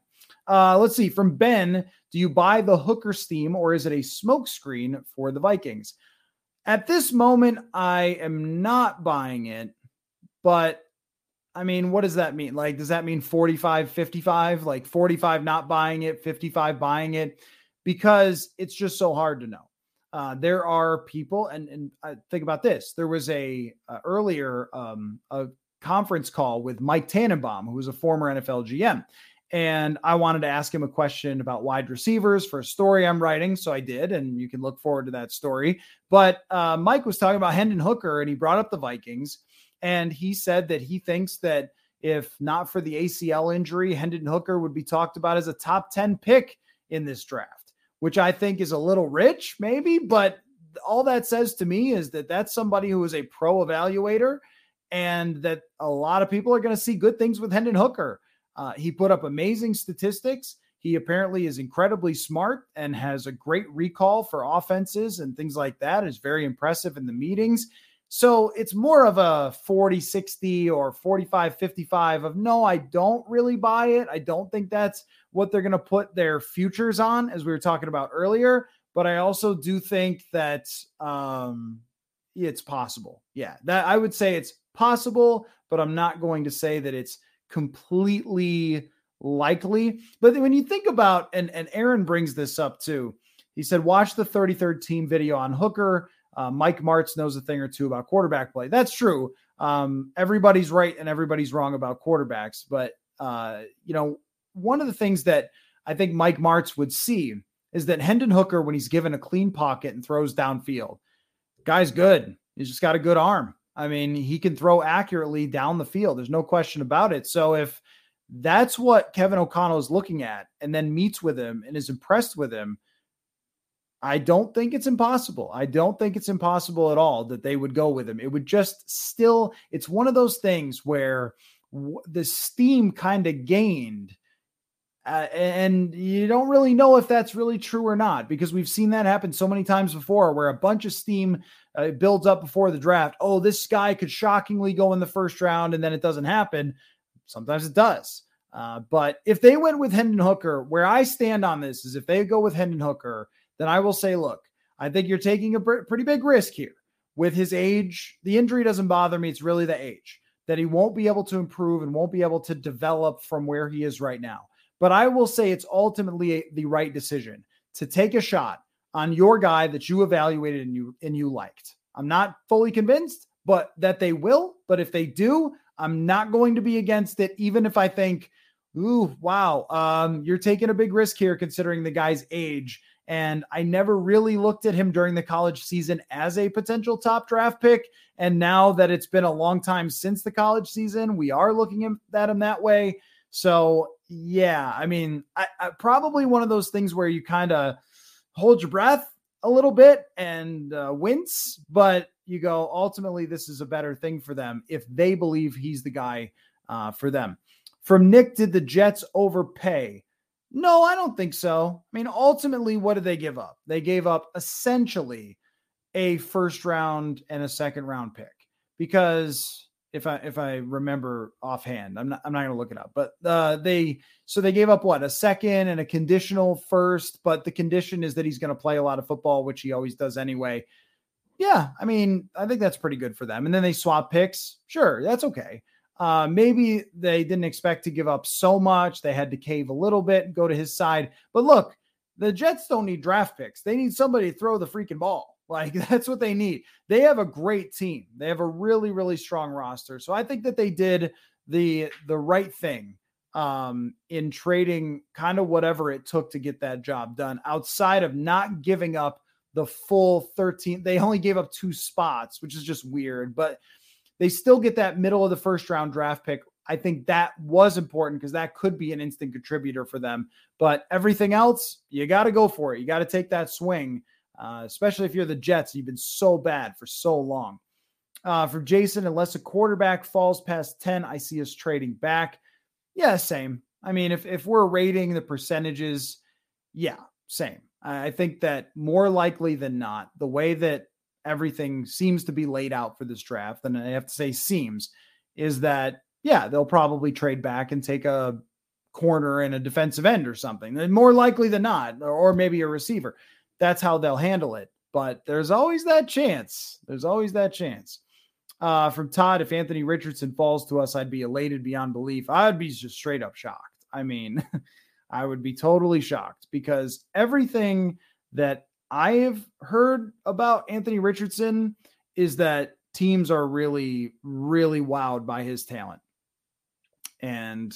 Uh, let's see from Ben. Do you buy the hooker theme or is it a smokescreen for the Vikings? At this moment, I am not buying it, but I mean, what does that mean? Like, does that mean 45, 55? Like 45 not buying it, 55 buying it? Because it's just so hard to know. Uh, there are people, and and I think about this. There was a uh, earlier um, a conference call with Mike Tannenbaum, who was a former NFL GM, and I wanted to ask him a question about wide receivers for a story I'm writing. So I did, and you can look forward to that story. But uh, Mike was talking about Hendon Hooker, and he brought up the Vikings, and he said that he thinks that if not for the ACL injury, Hendon Hooker would be talked about as a top 10 pick in this draft which I think is a little rich, maybe, but all that says to me is that that's somebody who is a pro evaluator and that a lot of people are going to see good things with Hendon Hooker. Uh, he put up amazing statistics. He apparently is incredibly smart and has a great recall for offenses and things like that. Is very impressive in the meetings. So it's more of a 40 60 or 45 55 of no, I don't really buy it. I don't think that's what they're going to put their futures on, as we were talking about earlier. But I also do think that um, it's possible. Yeah, that I would say it's possible, but I'm not going to say that it's completely likely. But when you think about, and, and Aaron brings this up too, he said, watch the 33rd team video on Hooker uh, Mike Martz knows a thing or two about quarterback play. That's true. Um, everybody's right and everybody's wrong about quarterbacks. But, uh, you know, one of the things that I think Mike Martz would see is that Hendon Hooker, when he's given a clean pocket and throws downfield, guy's good. He's just got a good arm. I mean, he can throw accurately down the field. There's no question about it. So if that's what Kevin O'Connell is looking at and then meets with him and is impressed with him, I don't think it's impossible. I don't think it's impossible at all that they would go with him. It would just still, it's one of those things where the steam kind of gained. Uh, and you don't really know if that's really true or not because we've seen that happen so many times before where a bunch of steam uh, builds up before the draft. Oh, this guy could shockingly go in the first round and then it doesn't happen. Sometimes it does. Uh, but if they went with Hendon Hooker, where I stand on this is if they go with Hendon Hooker, then I will say, look, I think you're taking a pretty big risk here with his age. The injury doesn't bother me. It's really the age that he won't be able to improve and won't be able to develop from where he is right now. But I will say it's ultimately the right decision to take a shot on your guy that you evaluated and you and you liked. I'm not fully convinced, but that they will. But if they do, I'm not going to be against it, even if I think, ooh, wow, um, you're taking a big risk here considering the guy's age and I never really looked at him during the college season as a potential top draft pick. And now that it's been a long time since the college season, we are looking at him that way. So, yeah, I mean, I, I probably one of those things where you kind of hold your breath a little bit and uh, wince, but you go, ultimately, this is a better thing for them if they believe he's the guy uh, for them. From Nick, did the Jets overpay? No, I don't think so. I mean, ultimately, what did they give up? They gave up essentially a first round and a second round pick because if I if I remember offhand, I'm not I'm not going to look it up, but uh, they so they gave up what a second and a conditional first, but the condition is that he's going to play a lot of football, which he always does anyway. Yeah, I mean, I think that's pretty good for them. And then they swap picks. Sure, that's okay. Uh, maybe they didn't expect to give up so much. They had to cave a little bit and go to his side. But look, the Jets don't need draft picks. They need somebody to throw the freaking ball. Like that's what they need. They have a great team. They have a really, really strong roster. So I think that they did the the right thing um, in trading kind of whatever it took to get that job done. Outside of not giving up the full 13, they only gave up two spots, which is just weird. But they still get that middle of the first round draft pick. I think that was important because that could be an instant contributor for them. But everything else, you got to go for it. You got to take that swing, uh, especially if you're the Jets. You've been so bad for so long. Uh, for Jason, unless a quarterback falls past 10, I see us trading back. Yeah, same. I mean, if, if we're rating the percentages, yeah, same. I think that more likely than not, the way that everything seems to be laid out for this draft, and I have to say seems, is that yeah, they'll probably trade back and take a corner and a defensive end or something. And more likely than not, or maybe a receiver. That's how they'll handle it. But there's always that chance. There's always that chance. Uh, from Todd, if Anthony Richardson falls to us, I'd be elated beyond belief. I'd be just straight up shocked. I mean, I would be totally shocked because everything that I have heard about Anthony Richardson is that teams are really, really wowed by his talent. And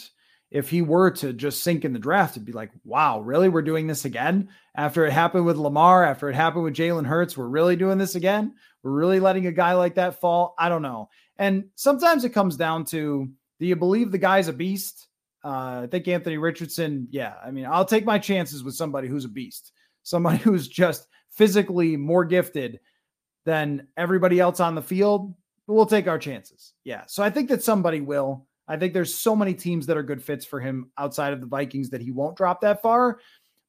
if he were to just sink in the draft, it'd be like, wow, really? We're doing this again? After it happened with Lamar, after it happened with Jalen Hurts, we're really doing this again? We're really letting a guy like that fall? I don't know. And sometimes it comes down to do you believe the guy's a beast? Uh, I think Anthony Richardson, yeah. I mean, I'll take my chances with somebody who's a beast somebody who's just physically more gifted than everybody else on the field, we'll take our chances. Yeah. So I think that somebody will. I think there's so many teams that are good fits for him outside of the Vikings that he won't drop that far.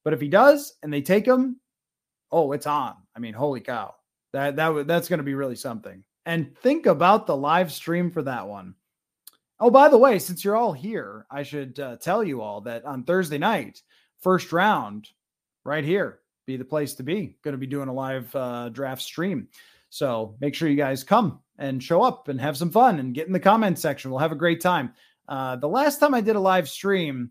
But if he does and they take him, oh, it's on. I mean, holy cow. That that that's going to be really something. And think about the live stream for that one. Oh, by the way, since you're all here, I should uh, tell you all that on Thursday night, first round, right here, be the place to be. Going to be doing a live uh, draft stream. So make sure you guys come and show up and have some fun and get in the comment section. We'll have a great time. Uh, the last time I did a live stream,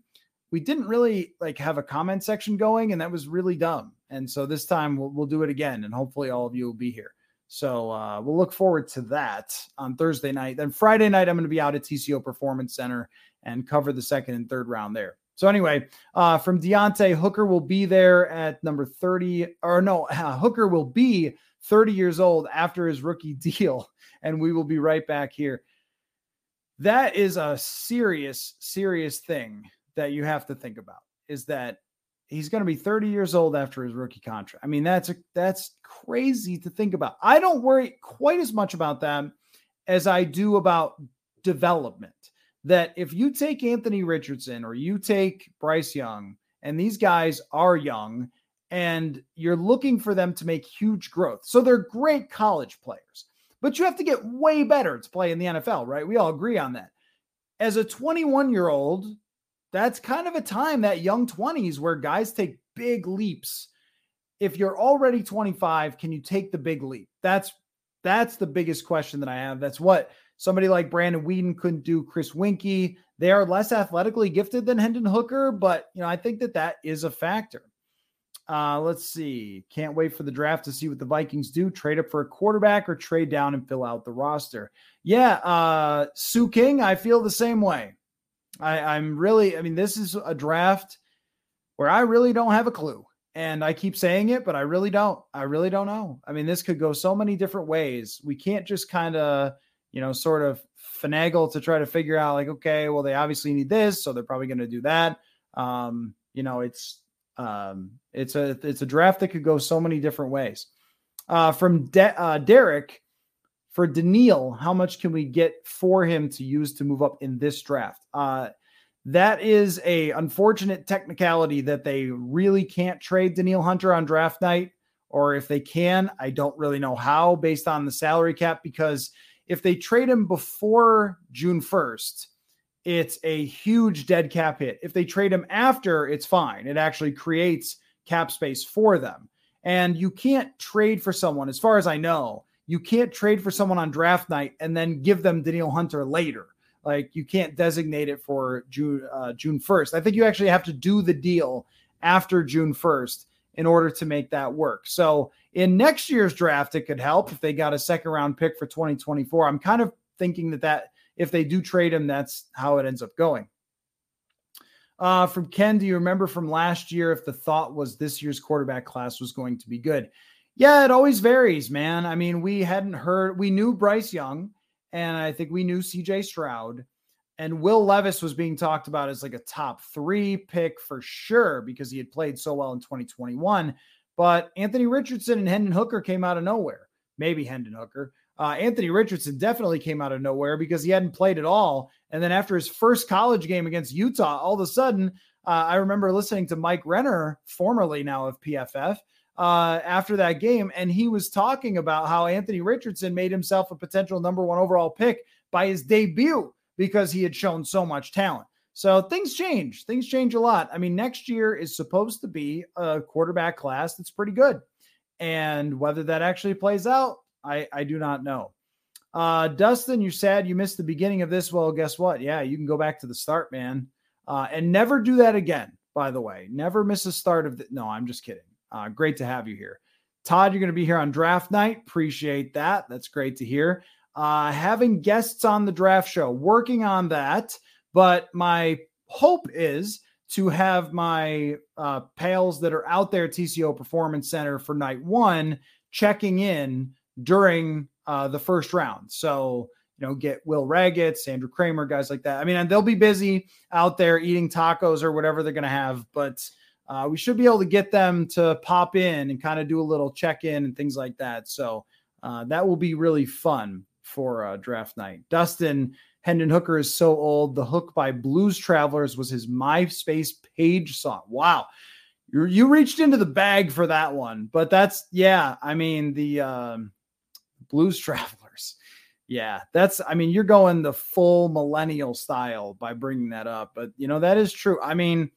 we didn't really like have a comment section going, and that was really dumb. And so this time we'll, we'll do it again, and hopefully all of you will be here. So uh, we'll look forward to that on Thursday night. Then Friday night, I'm going to be out at TCO Performance Center and cover the second and third round there. So anyway, uh, from Deontay, Hooker will be there at number 30, or no, Hooker will be 30 years old after his rookie deal, and we will be right back here. That is a serious, serious thing that you have to think about. Is that he's going to be 30 years old after his rookie contract. I mean, that's a, that's crazy to think about. I don't worry quite as much about that as I do about development. That if you take Anthony Richardson or you take Bryce Young, and these guys are young, and you're looking for them to make huge growth. So they're great college players, but you have to get way better to play in the NFL, right? We all agree on that. As a 21 year old, that's kind of a time that young 20s where guys take big leaps. If you're already 25, can you take the big leap? That's that's the biggest question that I have. That's what somebody like Brandon Weeden couldn't do. Chris Weinke, they are less athletically gifted than Hendon Hooker, but you know I think that that is a factor. Uh, let's see. Can't wait for the draft to see what the Vikings do. Trade up for a quarterback or trade down and fill out the roster. Yeah, uh, Sue King, I feel the same way. I, I'm really, I mean, this is a draft where I really don't have a clue. And I keep saying it, but I really don't. I really don't know. I mean, this could go so many different ways. We can't just kind of, you know, sort of finagle to try to figure out, like, okay, well, they obviously need this, so they're probably going to do that. Um, you know, it's um, it's a it's a draft that could go so many different ways. Uh, from De- uh, Derek, for Danielle, how much can we get for him to use to move up in this draft? Uh, that is a unfortunate technicality that they really can't trade Danielle Hunter on draft night, or if they can, I don't really know how based on the salary cap. Because if they trade him before June first, it's a huge dead cap hit. If they trade him after, it's fine. It actually creates cap space for them. And you can't trade for someone, as far as I know, you can't trade for someone on draft night and then give them Daniel Hunter later. Like you can't designate it for June uh, June 1st. I think you actually have to do the deal after June 1st in order to make that work. So in next year's draft, it could help if they got a second round pick for 2024. I'm kind of thinking that that if they do trade him, that's how it ends up going. Uh, from Ken, do you remember from last year if the thought was this year's quarterback class was going to be good? Yeah, it always varies, man. I mean, we hadn't heard, we knew Bryce Young, and I think we knew CJ Stroud, and Will Levis was being talked about as like a top three pick for sure because he had played so well in 2021. But Anthony Richardson and Hendon Hooker came out of nowhere. Maybe Hendon Hooker. Uh, Anthony Richardson definitely came out of nowhere because he hadn't played at all. And then after his first college game against Utah, all of a sudden, uh, I remember listening to Mike Renner, formerly now of PFF, uh, after that game, and he was talking about how Anthony Richardson made himself a potential number one overall pick by his debut because he had shown so much talent. So things change. Things change a lot. I mean, next year is supposed to be a quarterback class that's pretty good. And whether that actually plays out, I, I do not know. Uh, Dustin, you're sad you missed the beginning of this. Well, guess what? Yeah, you can go back to the start, man. Uh, and never do that again, by the way. Never miss a start of the. No, I'm just kidding. Uh, great to have you here. Todd, you're going to be here on draft night. Appreciate that. That's great to hear. Uh, having guests on the draft show, working on that. But my hope is to have my uh, pals that are out there at TCO Performance Center for night one checking in during uh, the first round. So, you know, get Will Ragatz, Andrew Krammer, guys like that. I mean, they'll be busy out there eating tacos or whatever they're going to have, but uh, we should be able to get them to pop in and kind of do a little check in and things like that. So uh, that will be really fun for uh, draft night. Dustin Hendon Hooker is so old. The Hook by Blues Travelers was his MySpace page song. Wow. You, you reached into the bag for that one, but that's, yeah, I mean, the um, Blues Travelers. Yeah, that's, I mean, you're going the full millennial style by bringing that up, but you know, that is true. I mean,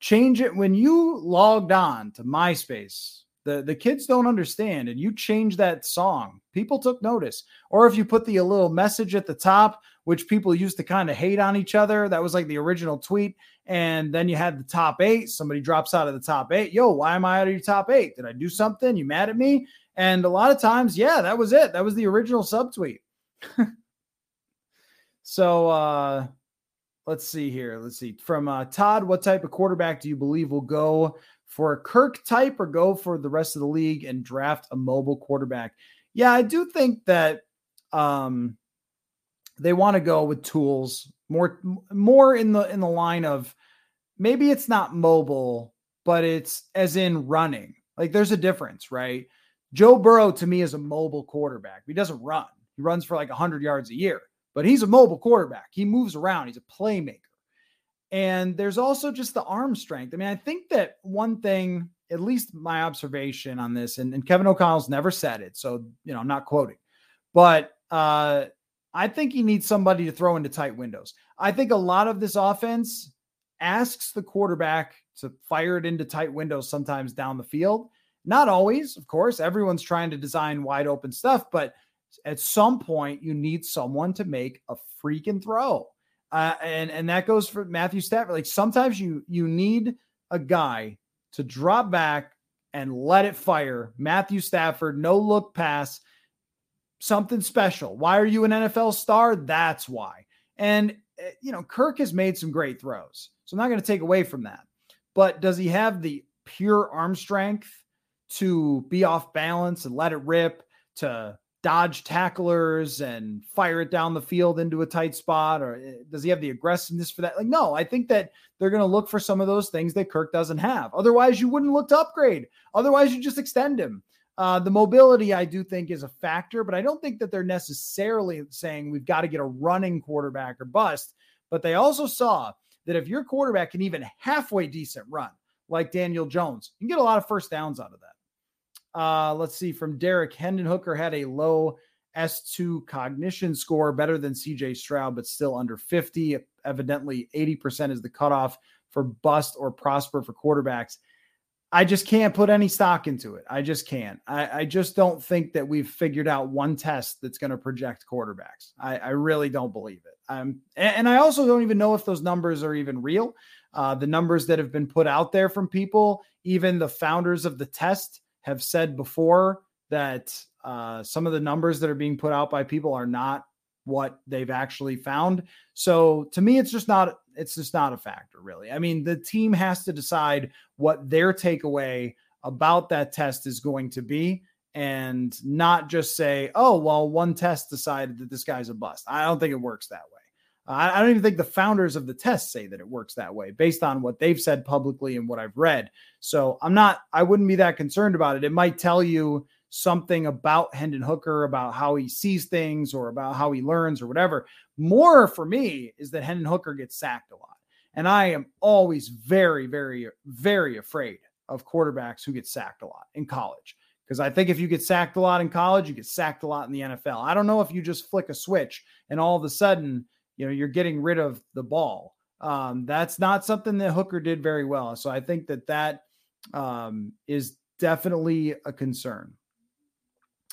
change it when you logged on to MySpace. The, the kids don't understand, and you change that song. People took notice. Or if you put the little message at the top, which people used to kind of hate on each other, that was like the original tweet. And then you had the top eight. Somebody drops out of the top eight. Yo, why am I out of your top eight? Did I do something? You mad at me? And a lot of times, yeah, that was it. That was the original subtweet. so uh let's see here. Let's see. From uh, Todd, what type of quarterback do you believe will go for a Kirk type or go for the rest of the league and draft a mobile quarterback? Yeah, I do think that um, they want to go with tools more more in the in the line of maybe it's not mobile, but it's as in running. Like there's a difference, right? Joe Burrow to me is a mobile quarterback. He doesn't run. He runs for like 100 yards a year but he's a mobile quarterback. He moves around, he's a playmaker. And there's also just the arm strength. I mean, I think that one thing, at least my observation on this, and, and Kevin O'Connell's never said it, so you know, I'm not quoting, but uh, I think he needs somebody to throw into tight windows. I think a lot of this offense asks the quarterback to fire it into tight windows sometimes down the field. Not always, of course. Everyone's trying to design wide open stuff, but at some point you need someone to make a freaking throw. Uh, and and that goes for Matthew Stafford. Like sometimes you you need a guy to drop back and let it fire. Matthew Stafford, no look pass, something special. Why are you an NFL star? That's why. And eh, you know, Kirk has made some great throws, so I'm not going to take away from that. But does he have the pure arm strength to be off balance and let it rip? To dodge tacklers and fire it down the field into a tight spot or eh, does he have the aggressiveness for that? Like no i think that they're going to look for some of those things that kirk doesn't have. Otherwise you wouldn't look to upgrade. Otherwise you just extend him. Uh, the mobility i do think is a factor but i don't think that they're necessarily saying we've got to get a running quarterback or bust but they also saw that if your quarterback can even halfway decent run like daniel jones you can get a lot of first downs out of that uh, let's see from Derek Hendon Hooker had a low S2 cognition score, better than CJ Stroud, but still under 50. Evidently, 80% is the cutoff for bust or prosper for quarterbacks. I just can't put any stock into it. I just can't. I, I just don't think that we've figured out one test that's going to project quarterbacks. I, I, really don't believe it. Um, and, and, I also don't even know if those numbers are even real. Uh, the numbers that have been put out there from people, even the founders of the test, have said before that uh, some of the numbers that are being put out by people are not what they've actually found. So to me, it's just not it's just not a factor, really. I mean, the team has to decide what their takeaway about that test is going to be and not just say, oh, well, one test decided that this guy's a bust. I don't think it works that way. I, don't even think the founders of the test say that it works that way based on what they've said publicly and what I've read. So I'm not, I wouldn't be that concerned about it. It might tell you something about Hendon Hooker, about how he sees things or about how he learns or whatever. More for me is that Hendon Hooker gets sacked a lot. And I am always very, very, very afraid of quarterbacks who get sacked a lot in college. Because I think if you get sacked a lot in college, you get sacked a lot in the NFL. I don't know if you just flick a switch and all of a sudden you know you're getting rid of the ball. Um, that's not something that Hooker did very well. So I think that that um, is definitely a concern.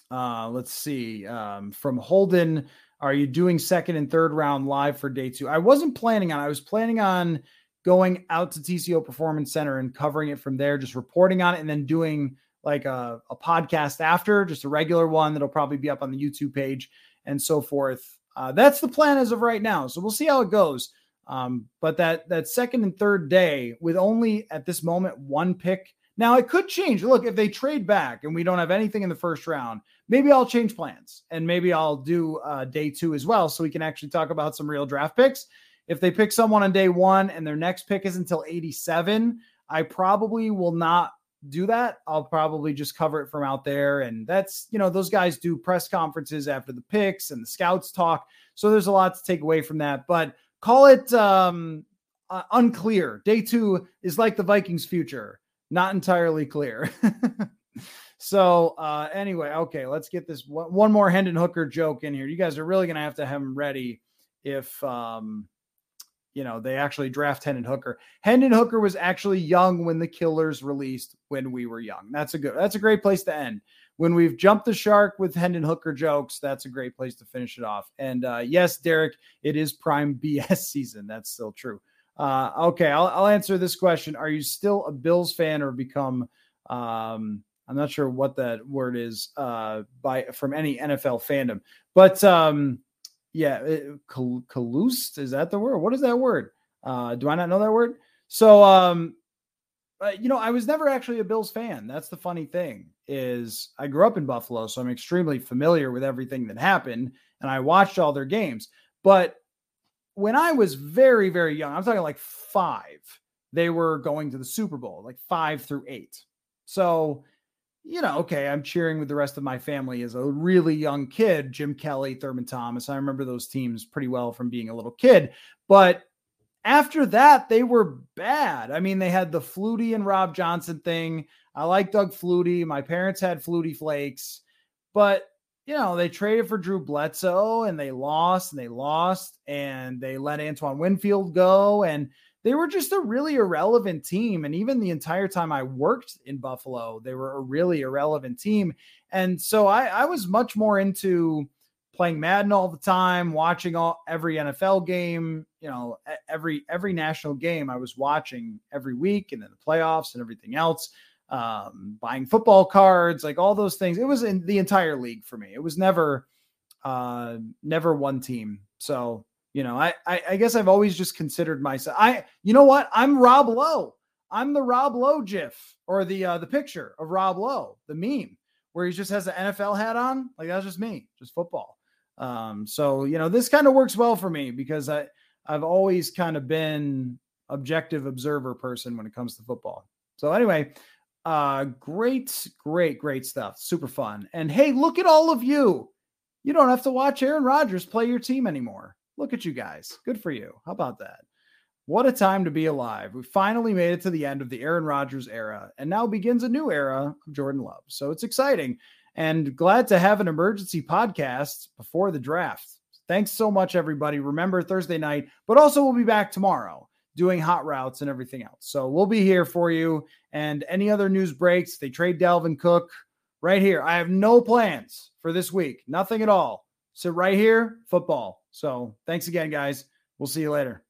Uh, let's see. Um, from Holden, are you doing second and third round live for day two? I wasn't planning on. I was planning on going out to TCO Performance Center and covering it from there, just reporting on it, and then doing like a, a podcast after, just a regular one that'll probably be up on the YouTube page and so forth. Uh, that's the plan as of right now. So we'll see how it goes. Um, but that that second and third day with only at this moment one pick. Now it could change. Look, if they trade back and we don't have anything in the first round, maybe I'll change plans and maybe I'll do uh, day two as well, so we can actually talk about some real draft picks. If they pick someone on day one and their next pick is until 87, I probably will not do that. I'll probably just cover it from out there. And that's, you know, those guys do press conferences after the picks and the scouts talk. So there's a lot to take away from that. But call it um, uh, unclear. Day two is like the Vikings' future, not entirely clear. so uh, anyway, okay, let's get this one, more Hendon Hooker joke in here. You guys are really going to have to have him ready if um, you know, they actually draft Hendon Hooker. Hendon Hooker was actually young when the Killers released when we were young. That's a good, that's a great place to end. When we've jumped the shark with Hendon Hooker jokes, that's a great place to finish it off. And uh, yes, Derek, it is prime BS season. That's still true. Uh, okay, I'll, I'll answer this question. Are you still a Bills fan or become, um, I'm not sure what that word is uh, by from any NFL fandom, but um, yeah, it, is that the word? What is that word? Uh, do I not know that word? So, um, uh, you know, I was never actually a Bills fan. That's the funny thing is I grew up in Buffalo, so I'm extremely familiar with everything that happened, and I watched all their games. But when I was very, very young, I'm talking like five, they were going to the Super Bowl, like five through eight. So you know, okay, I'm cheering with the rest of my family as a really young kid, Jim Kelly, Thurman Thomas. I remember those teams pretty well from being a little kid. But after that, they were bad. I mean, they had the Flutie and Rob Johnson thing. I like Doug Flutie. My parents had Flutie Flakes, but you know, they traded for Drew Bledsoe and they lost and they lost and they let Antoine Winfield go. And they were just a really irrelevant team. And even the entire time I worked in Buffalo, they were a really irrelevant team. And so I, I was much more into playing Madden all the time, watching all every NFL game, you know, every every national game I was watching every week, and then the playoffs and everything else. Um, buying football cards, like all those things. It was in the entire league for me. It was never, uh, never one team. So you know, I, I, I guess I've always just considered myself. I you know what? I'm Rob Lowe. I'm the Rob Lowe GIF or the uh, the picture of Rob Lowe, the meme where he just has an NFL hat on. Like that's just me, just football. Um, so you know, this kind of works well for me because I I've always kind of been objective observer person when it comes to football. So anyway, uh, great, great, great stuff. Super fun. And hey, look at all of you. You don't have to watch Aaron Rodgers play your team anymore. Look at you guys. Good for you. How about that? What a time to be alive. We finally made it to the end of the Aaron Rodgers era, and now begins a new era of Jordan Love. So it's exciting and glad to have an emergency podcast before the draft. Thanks so much, everybody. Remember Thursday night, but also we'll be back tomorrow doing hot routes and everything else. So we'll be here for you. And any other news breaks, they trade Dalvin Cook right here. I have no plans for this week, nothing at all. Sit right here, football. So thanks again, guys. We'll see you later.